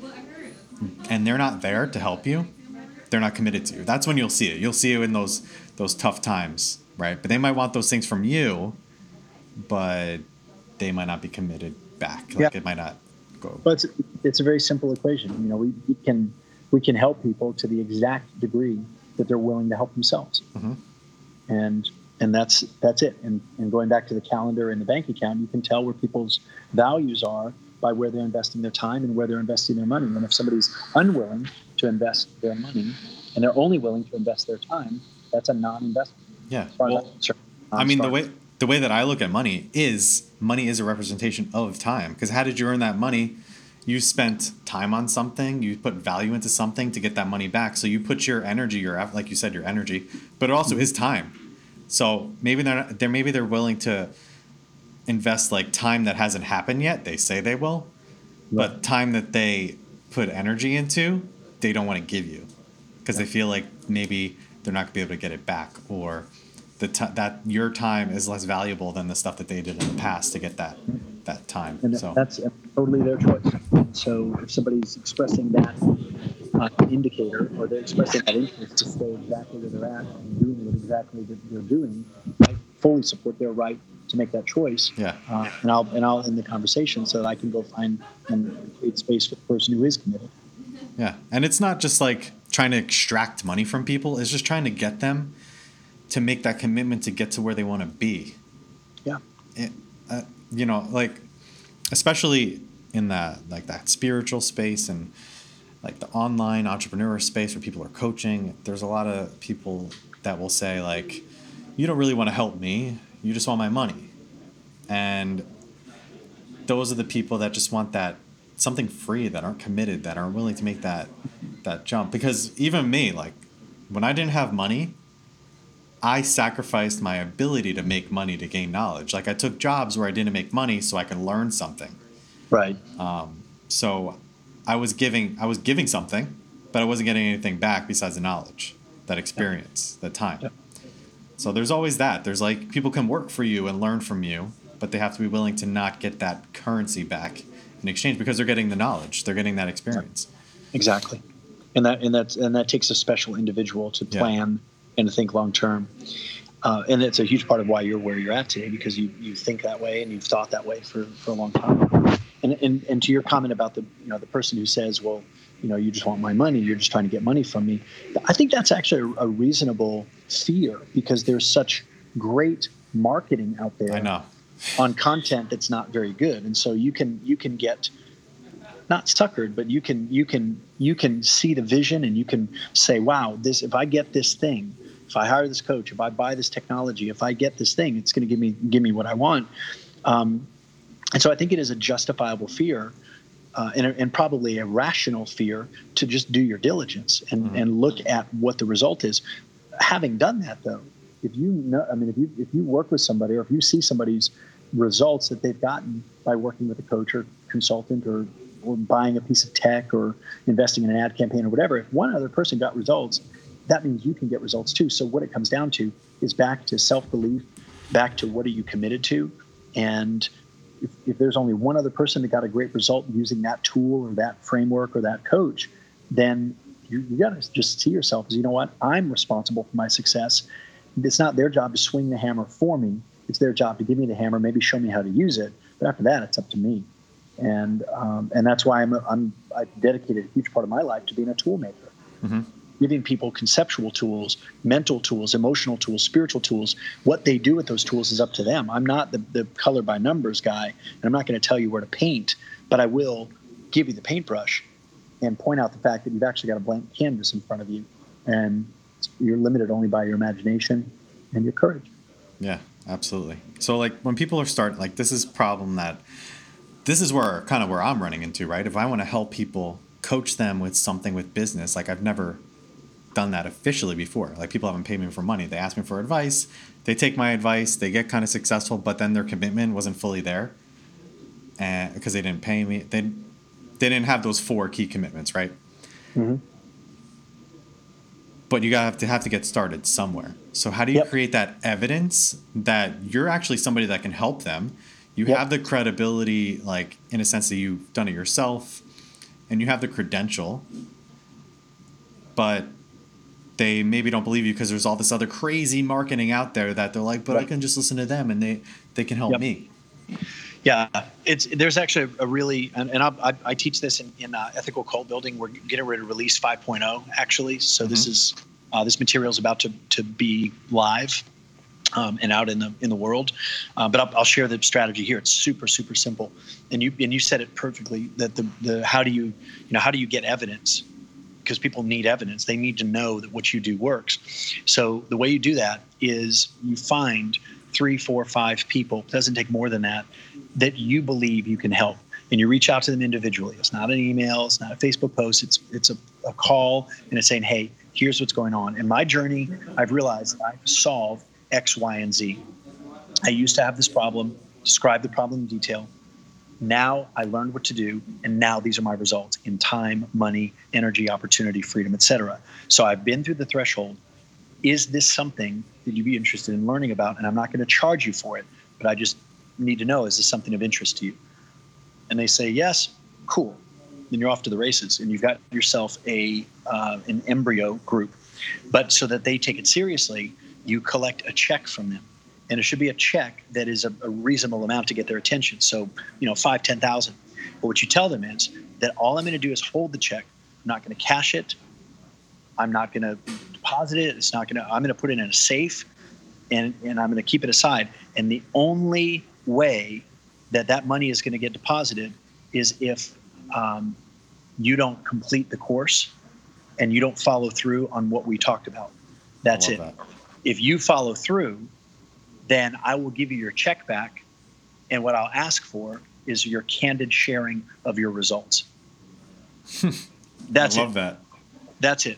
[SPEAKER 1] and they're not there to help you, they're not committed to you. That's when you'll see it. You'll see it in those those tough times, right? But they might want those things from you, but they might not be committed back. Like
[SPEAKER 2] Yeah.
[SPEAKER 1] it might not go.
[SPEAKER 2] But it's, it's a very simple equation. You know, we, we can we can help people to the exact degree that they're willing to help themselves,
[SPEAKER 1] Mhm.
[SPEAKER 2] and and that's that's it. And and going back to the calendar and the bank account, you can tell where people's values are by where they're investing their time and where they're investing their money. And if somebody's unwilling to invest their money and they're only willing to invest their time, that's a non-investment.
[SPEAKER 1] yeah.
[SPEAKER 2] As far as
[SPEAKER 1] Well,
[SPEAKER 2] I'm concerned.
[SPEAKER 1] I mean, the way the way that I look at money is money is a representation of time. Because how did you earn that money? You spent time on something. You put value into something to get that money back. So you put your energy, your like you said, your energy, but it also is time. So maybe they're not, they're maybe they're willing to invest like time that hasn't happened yet. They say they will, but time that they put energy into, they don't want to give you because they feel like maybe they're not gonna be able to get it back or the t- that your time is less valuable than the stuff that they did in the past to get that that time.
[SPEAKER 2] and
[SPEAKER 1] so
[SPEAKER 2] that's totally their choice. So if somebody's expressing that uh, indicator or they're expressing that interest to stay exactly where they're at and doing what exactly that they're doing, I fully support their right to make that choice.
[SPEAKER 1] yeah,
[SPEAKER 2] Uh, and I'll and I'll end the conversation so that I can go find and create space for the person who is committed.
[SPEAKER 1] yeah, and it's not just like trying to extract money from people. It's just trying to get them to make that commitment to get to where they want to be.
[SPEAKER 2] Yeah.
[SPEAKER 1] it, uh, you know, like especially in that like that spiritual space and like the online entrepreneur space where people are coaching. There's a lot of people that will say like, "You don't really want to help me. You just want my money," and those are the people that just want that something free that aren't committed that aren't willing to make that that jump because even me like when i didn't have money i sacrificed my ability to make money to gain knowledge like i took jobs where i didn't make money so i could learn something
[SPEAKER 2] Right.
[SPEAKER 1] Um, so i was giving i was giving something but i wasn't getting anything back besides the knowledge that experience that time
[SPEAKER 2] Yeah.
[SPEAKER 1] so there's always that there's like people can work for you and learn from you but they have to be willing to not get that currency back in exchange because they're getting the knowledge they're getting that experience
[SPEAKER 2] Exactly. And that and that and that takes a special individual to
[SPEAKER 1] Yeah.
[SPEAKER 2] And to think long term. Uh, and it's a huge part of why you're where you're at today because you, you think that way and you've thought that way for, for a long time. And, and and to your comment about the you know the person who says, well, you know, you just want my money, you're just trying to get money from me. I think that's actually a, a reasonable fear because there's such great marketing out there
[SPEAKER 1] i know
[SPEAKER 2] on content that's not very good and so you can you can get not suckered but you can you can you can see the vision and you can say wow this if i get this thing if i hire this coach if i buy this technology if i get this thing it's going to give me give me what i want. Um, and so i think it is a justifiable fear uh, and, and probably a rational fear to just do your diligence and, and look at what the result is. Having done that though if you know i mean if you if you work with somebody or if you see somebody's results that they've gotten by working with a coach or consultant or or buying a piece of tech or investing in an ad campaign or whatever if one other person got results that means you can get results too. So what it comes down to is back to self-belief back to what are you committed to? And if, if there's only one other person that got a great result using that tool or that framework or that coach then you, you got to just see yourself as you know what? I'm responsible for my success. It's not their job to swing the hammer for me. It's their job to give me the hammer maybe show me how to use it. But after that it's up to me. And um, and that's why i'm, I'm i've dedicated a huge part of my life to being a tool maker.
[SPEAKER 1] Mhm.
[SPEAKER 2] Giving people conceptual tools mental tools emotional tools spiritual tools what they do with those tools is up to them i'm not the, the color by numbers guy and i'm not going to tell you where to paint but i will give you the paintbrush and point out the fact that you've actually got a blank canvas in front of you and you're limited only by your imagination and your courage
[SPEAKER 1] Yeah, absolutely. So like when people are starting, like this is problem that this is where kind of where I'm running into, right? If I want to help people coach them with something with business, like I've never done that officially before. Like people haven't paid me for money. They ask me for advice. They take my advice. They get kind of successful, but then their commitment wasn't fully there, and because they didn't pay me, they they didn't have those four key commitments, right?
[SPEAKER 2] Mhm.
[SPEAKER 1] But you gotta have to have to get started somewhere. So how do you
[SPEAKER 2] Yep.
[SPEAKER 1] create that evidence that you're actually somebody that can help them? You
[SPEAKER 2] Yep.
[SPEAKER 1] have the credibility, like in a sense that you've done it yourself, and you have the credential. But they maybe don't believe you because there's all this other crazy marketing out there that they're like, but I can just listen to them and they they can help
[SPEAKER 2] Yep.
[SPEAKER 1] me.
[SPEAKER 2] Yeah, it's there's actually a really, and, and I, I, I teach this in, in uh, ethical cult building. We're getting ready to release 5.0 actually. So this is uh, this material is about to to be live um, and out in the in the world. Uh, but I'll, I'll share the strategy here. It's super super simple, and you and you said it perfectly. That the the how do you you know how do you get evidence? Because people need evidence. They need to know that what you do works. So the way you do that is you find three, four, five people. It doesn't take more than that that you believe you can help and you reach out to them individually it's not an email it's not a facebook post it's it's a, a call and it's saying hey here's what's going on in my journey i've realized that i solve x y and z i used to have this problem describe the problem in detail now i learned what to do and now these are my results in time money energy opportunity freedom etc so i've been through the threshold. Is this something that you'd be interested in learning about? And i'm not going to charge you for it but i just need to know is this something of interest to you? And they say yes cool. Then you're off to the races and you've got yourself a uh, an embryo group. But so that they take it seriously you collect a check from them and it should be a check that is a, a reasonable amount to get their attention so you know five ten thousand but what you tell them is that all i'm going to do is hold the check i'm not going to cash it i'm not going to deposit it it's not going to i'm going to put it in a safe and, and i'm going to keep it aside and the only way that that money is going to get deposited is if um, you don't complete the course and you don't follow through on what we talked about. That's it.
[SPEAKER 1] that.
[SPEAKER 2] If you follow through, then I will give you your check back. And what I'll ask for is your candid sharing of your results. That's
[SPEAKER 1] I
[SPEAKER 2] it
[SPEAKER 1] love that.
[SPEAKER 2] that's it.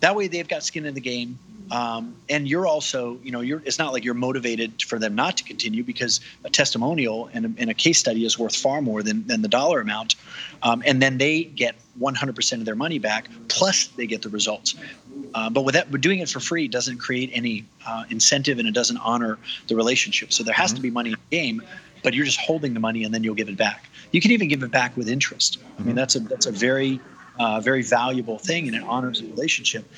[SPEAKER 2] That way they've got skin in the game. Um, and you're also, you know, you're, it's not like you're motivated for them not to continue because a testimonial and a, and a case study is worth far more than, than the dollar amount. Um, and then they get 100% of their money back, plus they get the results. Uh, but with that, but doing it for free doesn't create any uh, incentive and it doesn't honor the relationship. So there has to be money in the game, but you're just holding the money and then you'll give it back. You can even give it back with interest. I mean, that's a that's a very uh, very valuable thing and it honors the relationship.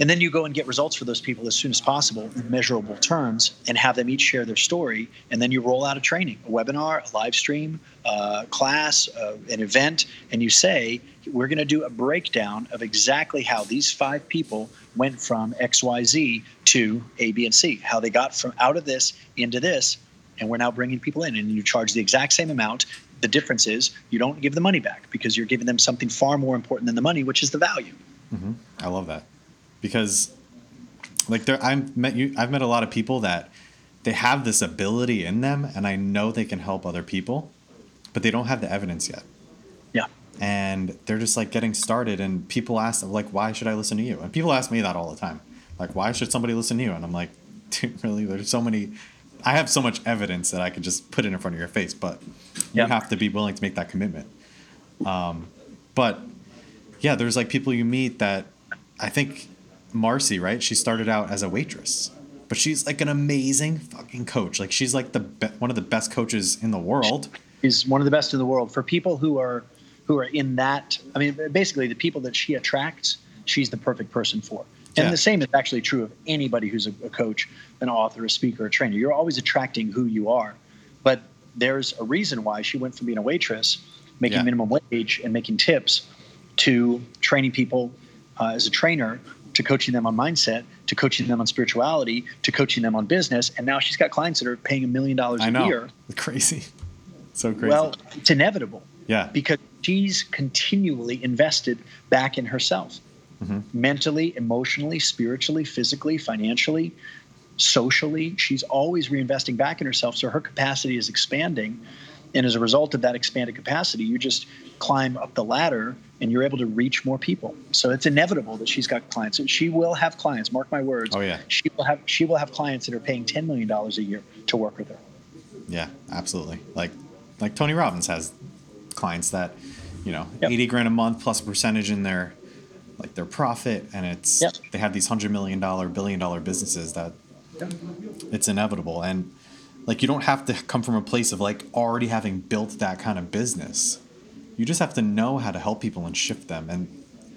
[SPEAKER 2] And then you go and get results for those people as soon as possible in measurable terms and have them each share their story. And then you roll out a training, a webinar, a live stream, a class, uh, an event, and you say, we're going to do a breakdown of exactly how these five people went from XYZ to A, B, and C, how they got from out of this into this. And we're now bringing people in, and you charge the exact same amount. The difference is you don't give the money back because you're giving them something far more important than the money, which is the value.
[SPEAKER 1] I love that because, like, there I've met you. I've met a lot of people that they have this ability in them, and I know they can help other people, but they don't have the evidence yet.
[SPEAKER 2] Yeah.
[SPEAKER 1] and they're just like getting started and people ask them like why should i listen to you and people ask me that all the time like why should somebody listen to you and i'm like dude really there's so many i have so much evidence that i could just put it in front of your face but
[SPEAKER 2] Yeah.
[SPEAKER 1] you have to be willing to make that commitment um, but yeah there's like people you meet that i think marcy right? She started out as a waitress. But she's like an amazing fucking coach. Like she's like the be- one of the best coaches in the world.
[SPEAKER 2] Is one of the best in the world. For people who are who are in that i mean basically the people that she attracts she's the perfect person for. And
[SPEAKER 1] Yeah.
[SPEAKER 2] the same is actually true of anybody who's a, a coach an author a speaker a trainer. You're always attracting who you are. But there's a reason why she went from being a waitress making
[SPEAKER 1] Yeah.
[SPEAKER 2] minimum wage and making tips to training people uh, as a trainer to coaching them on mindset to coaching them on spirituality to coaching them on business and now she's got clients that are paying a million dollars a
[SPEAKER 1] know
[SPEAKER 2] year
[SPEAKER 1] crazy so crazy
[SPEAKER 2] well, it's inevitable
[SPEAKER 1] yeah
[SPEAKER 2] because she's continually invested back in herself
[SPEAKER 1] Mhm.
[SPEAKER 2] mentally, emotionally, spiritually, physically, financially, socially. She's always reinvesting back in herself. So her capacity is expanding. And as a result of that expanded capacity, you just climb up the ladder and you're able to reach more people. So it's inevitable that she's got clients. And she will have clients, mark my words.
[SPEAKER 1] Oh, yeah.
[SPEAKER 2] She will have she will have clients that are paying $10 million a year to work with her.
[SPEAKER 1] Yeah, absolutely. Like like Tony Robbins has clients that, you know,
[SPEAKER 2] Yep.
[SPEAKER 1] 80 grand a month plus a percentage in their like their profit and it's
[SPEAKER 2] Yep.
[SPEAKER 1] they have these 100 million dollar billion dollar businesses that it's inevitable and like you don't have to come from a place of like already having built that kind of business. You just have to know how to help people and shift them and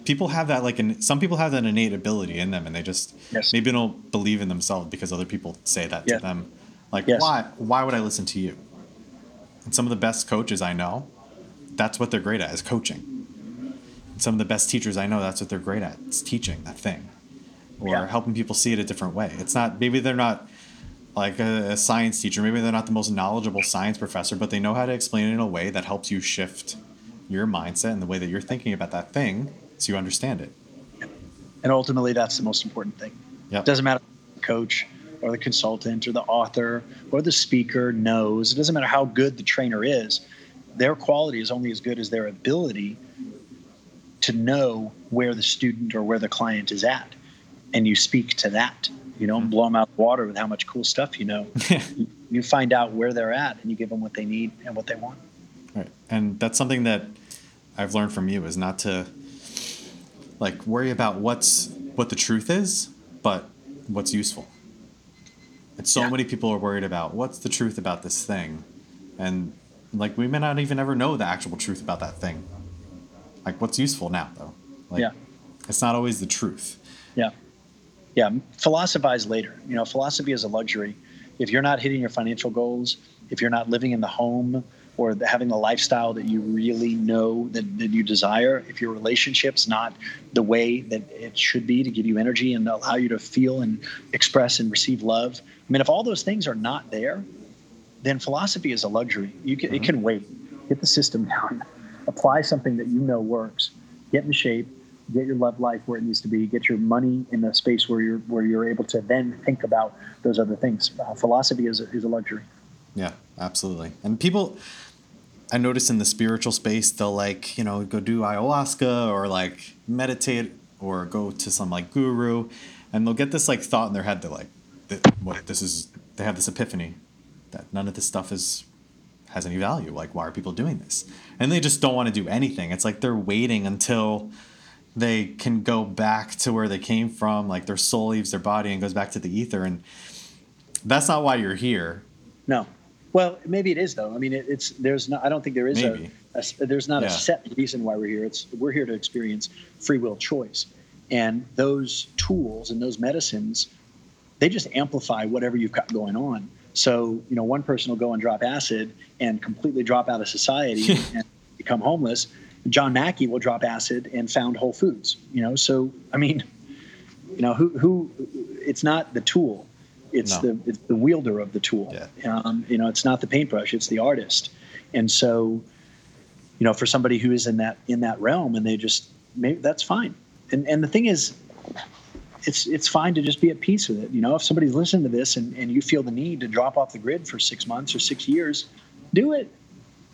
[SPEAKER 1] people have that like in some people have that innate ability in them and they just
[SPEAKER 2] Yes.
[SPEAKER 1] maybe don't believe in themselves because other people say that
[SPEAKER 2] Yeah.
[SPEAKER 1] to them like
[SPEAKER 2] Yes.
[SPEAKER 1] why why would i listen to you and some of the best coaches i know that's what they're great at is coaching and some of the best teachers i know that's what they're great at is teaching that thing or
[SPEAKER 2] Yeah.
[SPEAKER 1] helping people see it a different way it's not maybe they're not like a, a science teacher maybe they're not the most knowledgeable science professor but they know how to explain it in a way that helps you shift your mindset and the way that you're thinking about that thing so you understand it
[SPEAKER 2] And ultimately, that's the most important thing.
[SPEAKER 1] Yep.
[SPEAKER 2] It doesn't matter the coach or the consultant or the author or the speaker knows. It doesn't matter how good the trainer is. Their quality is only as good as their ability to know where the student or where the client is at. And you speak to that. You don't mm-hmm. blow them out of the water with how much cool stuff you know. You- you find out where they're at and you give them what they need and what they want.
[SPEAKER 1] Right. And that's something that I've learned from you is not to like worry about what's what the truth is, but what's useful. And so
[SPEAKER 2] Yeah.
[SPEAKER 1] many people are worried about what's the truth about this thing. And like we may not even ever know the actual truth about that thing. Like what's useful now though? Like
[SPEAKER 2] Yeah.
[SPEAKER 1] it's not always the truth.
[SPEAKER 2] Yeah. Yeah. Philosophize later. You know, philosophy is a luxury. If you're not hitting your financial goals, if you're not living in the home or the, having the lifestyle that you really know that, that you desire, if your relationship's not the way that it should be to give you energy and allow you to feel and express and receive love, I mean, if all those things are not there, then philosophy is a luxury. You can, It mm-hmm. can wait. Get the system down. Apply something that you know works. Get in shape. Get your love life where it needs to be. Get your money in a space where you're where you're able to then think about those other things. Uh, philosophy is a, is a luxury.
[SPEAKER 1] Yeah, absolutely. And people, I notice in the spiritual space, they'll like, you know, go do ayahuasca or like meditate or go to some like guru, and they'll get this like thought in their head that like, what this is, they have this epiphany that none of this stuff is has any value. Like, why are people doing this? And they just don't want to do anything. It's like they're waiting until they can go back to where they came from. Like their soul leaves their body and goes back to the ether, and that's not why you're here.
[SPEAKER 2] No. Well, maybe it is though. I mean, it, it's there's no. I don't think there is a, a there's not
[SPEAKER 1] Yeah.
[SPEAKER 2] a set reason why we're here. It's we're here to experience free will choice, and those tools and those medicines, they just amplify whatever you've got going on. So you know, one person will go and drop acid and completely drop out of society and become homeless. John Mackey will drop acid and found Whole Foods. You know, so I mean, you know, who who? It's not the tool. It's
[SPEAKER 1] No.
[SPEAKER 2] the it's the wielder of the tool.
[SPEAKER 1] Yeah.
[SPEAKER 2] Um, you know, it's not the paintbrush; it's the artist. And so, you know, for somebody who is in that in that realm, and they just maybe that's fine. And and the thing is, it's it's fine to just be at peace with it. You know, if somebody's listening to this and, and you feel the need to drop off the grid for six months or six years, do it.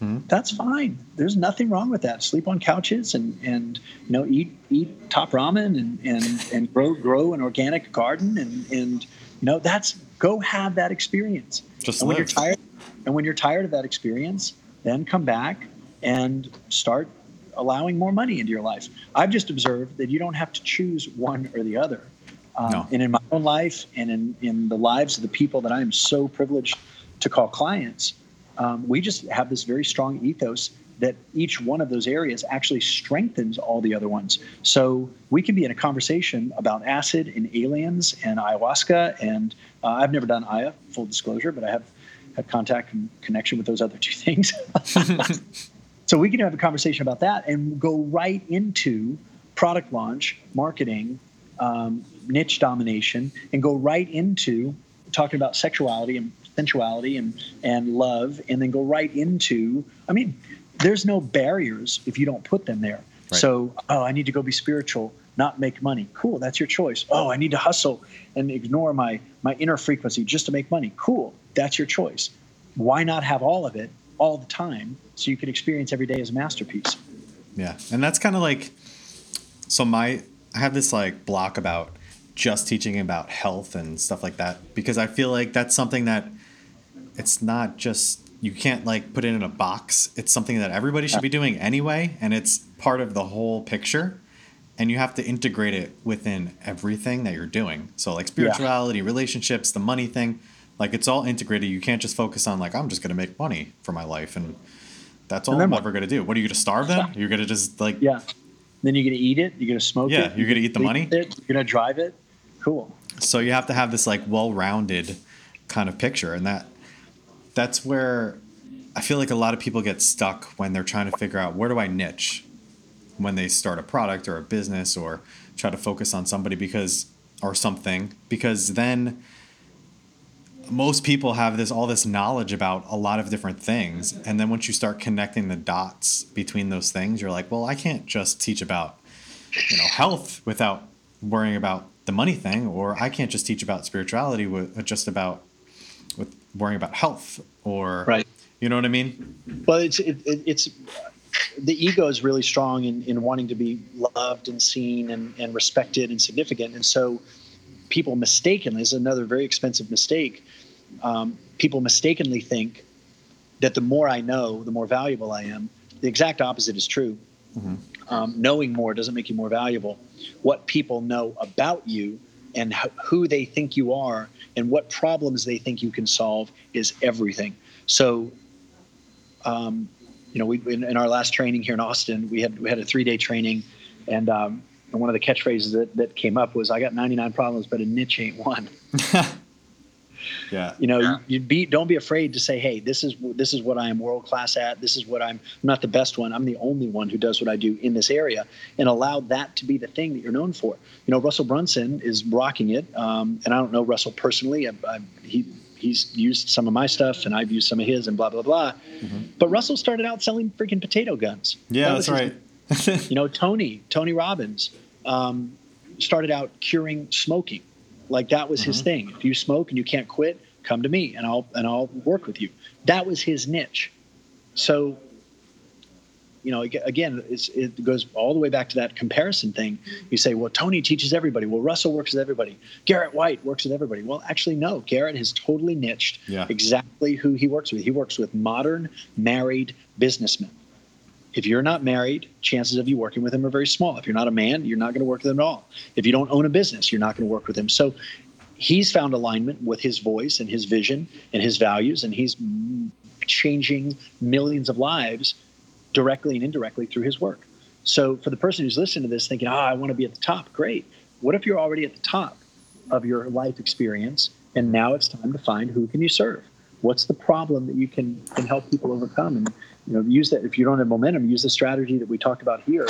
[SPEAKER 1] Mhm.
[SPEAKER 2] That's fine. There's nothing wrong with that. Sleep on couches and and you know eat eat top ramen and and and grow grow an organic garden and and you know that's go have that experience.
[SPEAKER 1] Just
[SPEAKER 2] and when you're tired and when you're tired of that experience, then come back and start allowing more money into your life. I've just observed that you don't have to choose one or the other. Um,
[SPEAKER 1] No.
[SPEAKER 2] And in my own life and in, in the lives of the people that I am so privileged to call clients, um, we just have this very strong ethos that each one of those areas actually strengthens all the other ones. So we can be in a conversation about acid and aliens and ayahuasca. And uh, I've never done Aya, full disclosure, but I have had contact and connection with those other two things. so we can have a conversation about that and go right into product launch, marketing, um, niche domination, and go right into talking about sexuality and sensuality and, and love, and then go right into, I mean, there's no barriers if you don't put them there.
[SPEAKER 1] Right.
[SPEAKER 2] So, oh, I need to go be spiritual, not make money. Cool, that's your choice. Oh, I need to hustle and ignore my my inner frequency just to make money. Cool, that's your choice. Why not have all of it all the time so you could experience every day as a masterpiece?
[SPEAKER 1] Yeah, and that's kind of like so my I have this like block about just teaching about health and stuff like that because I feel like that's something that it's not just you can't like put it in a box. It's something that everybody should be doing anyway and it's part of the whole picture and you have to integrate it within everything that you're doing. So like spirituality, relationships, the money thing, like it's all integrated. You can't just focus on like I'm just going to make money for my life and that's all
[SPEAKER 2] And
[SPEAKER 1] I'm
[SPEAKER 2] what?
[SPEAKER 1] ever going to do. What are you going to starve them? You're going to just like
[SPEAKER 2] Yeah. Then you're gonna eat it. You're gonna smoke
[SPEAKER 1] Yeah,
[SPEAKER 2] it.
[SPEAKER 1] Yeah, you're gonna eat the money?
[SPEAKER 2] It, you're gonna drive it. Cool.
[SPEAKER 1] So you have to have this like well-rounded kind of picture, and that that's where I feel like a lot of people get stuck when they're trying to figure out where do I niche? When they start a product or a business or try to focus on somebody because or something. Because then most people have this all this knowledge about a lot of different things. And then once you start connecting the dots between those things you're like well i can't just teach about you know health without worrying about the money thing. Or i can't just teach about spirituality with just about with worrying about health or
[SPEAKER 2] Right.
[SPEAKER 1] you know what i mean
[SPEAKER 2] Well, it's it, it, it's the ego is really strong in, in wanting to be loved and seen and, and respected and significant, and so people mistakenly this is another very expensive mistake. Um, people mistakenly think that the more I know, the more valuable I am. The exact opposite is true. Um, knowing more doesn't make you more valuable. What people know about you and who they think you are and what problems they think you can solve is everything. So um, you know, we in, in our last training here in Austin, we had we had a three day training, and um, and one of the catchphrases that, that came up was, "I got 99 problems, but a niche ain't one."
[SPEAKER 1] yeah
[SPEAKER 2] You know, you, you be don't be afraid to say, "Hey, this is this is what I am world class at. This is what I'm, I'm not the best one. I'm the only one who does what I do in this area," and allow that to be the thing that you're known for. You know, Russell Brunson is rocking it, um, and I don't know Russell personally. I, I, he he's used some of my stuff, and I've used some of his, and blah blah blah. But Russell started out selling freaking potato guns.
[SPEAKER 1] yeah
[SPEAKER 2] That
[SPEAKER 1] that's
[SPEAKER 2] his-
[SPEAKER 1] right
[SPEAKER 2] you know, Tony, Tony Robbins, um, started out curing smoking. Like that was his mm-hmm. thing. If you smoke and you can't quit, come to me and I'll and I'll work with you. That was his niche. So, you know, again, it's, it goes all the way back to that comparison thing. You say, well, Tony teaches everybody. Well, Russell works with everybody. Garrett White works with everybody. Well, actually, no. Garrett has totally niched
[SPEAKER 1] Yeah.
[SPEAKER 2] exactly who he works with. He works with modern married businessmen. If you're not married, chances of you working with him are very small. If you're not a man, you're not going to work with him at all. If you don't own a business, you're not going to work with him. So he's found alignment with his voice and his vision and his values, and he's changing millions of lives directly and indirectly through his work. So for the person who's listening to this thinking, ah, I want to be at the top, great. What if you're already at the top of your life experience and now it's time to find who can you serve? What's the problem that you can, can help people overcome? And you know, use that if you don't have momentum, use the strategy that we talked about here.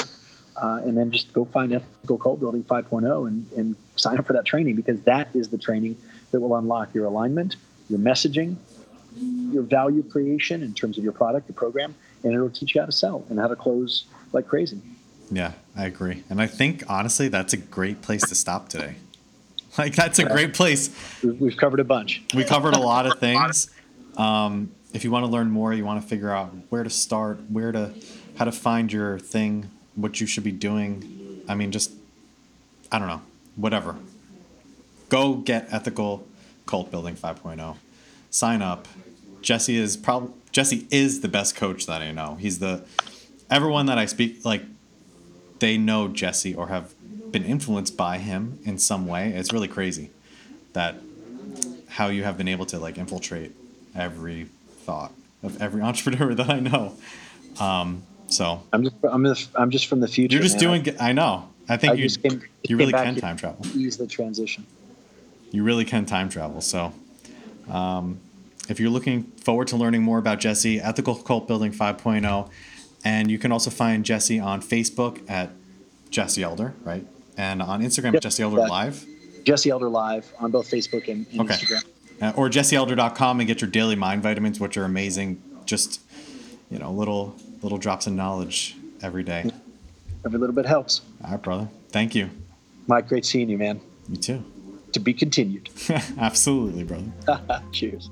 [SPEAKER 2] Uh, and then just go find ethical cult building 5.0 and, and sign up for that training because that is the training that will unlock your alignment, your messaging, your value creation in terms of your product, your program, and it'll teach you how to sell and how to close like crazy.
[SPEAKER 1] Yeah, I agree. And I think honestly that's a great place to stop today. Like that's a great place.
[SPEAKER 2] We've, we've covered a bunch.
[SPEAKER 1] We covered a lot of things. Um, if you want to learn more, you want to figure out where to start, where to how to find your thing, what you should be doing. I mean, just I don't know, whatever. Go get ethical cult building 5.0. Sign up. Jesse is probably Jesse is the best coach that I know. He's the everyone that I speak like they know Jesse or have been influenced by him in some way. It's really crazy that how you have been able to like infiltrate every thought of every entrepreneur that I know. Um, so
[SPEAKER 2] I'm just I'm just, I'm just from the future.
[SPEAKER 1] you're just
[SPEAKER 2] man.
[SPEAKER 1] doing. I know. I think
[SPEAKER 2] I
[SPEAKER 1] you
[SPEAKER 2] came-
[SPEAKER 1] you really can time travel.
[SPEAKER 2] Ease the transition.
[SPEAKER 1] You really can time travel. So, um, if you're looking forward to learning more about Jesse, Ethical Cult Building 5.0, and you can also find Jesse on Facebook at Jesse Elder, right? And on Instagram,
[SPEAKER 2] Yep,
[SPEAKER 1] Jesse Elder Live.
[SPEAKER 2] Jesse Elder Live on both Facebook and, and
[SPEAKER 1] Okay.
[SPEAKER 2] Instagram.
[SPEAKER 1] Uh, or jesseelder.com and get your daily mind vitamins, which are amazing. Just, you know, little little drops of knowledge every day.
[SPEAKER 2] Every little bit helps.
[SPEAKER 1] All right, brother. Thank you.
[SPEAKER 2] Mike, great seeing you, man.
[SPEAKER 1] You too.
[SPEAKER 2] To be continued.
[SPEAKER 1] Absolutely, brother.
[SPEAKER 2] Cheers.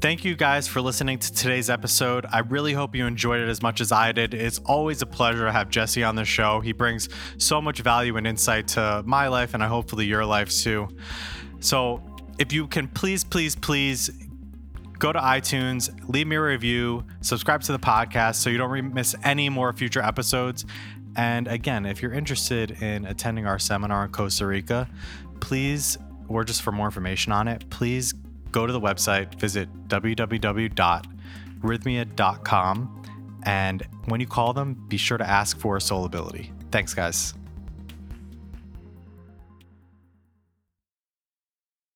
[SPEAKER 3] Thank you guys for listening to today's episode. I really hope you enjoyed it as much as I did. It's always a pleasure to have Jesse on the show. He brings so much value and insight to my life and I hopefully your life too. So, if you can please, please, please go to iTunes, leave me a review, subscribe to the podcast so you don't miss any more future episodes. And again, if you're interested in attending our seminar in Costa Rica, please, or just for more information on it, please go to the website, visit www.rythmia.com. And when you call them, be sure to ask for soul ability.
[SPEAKER 1] Thanks, guys.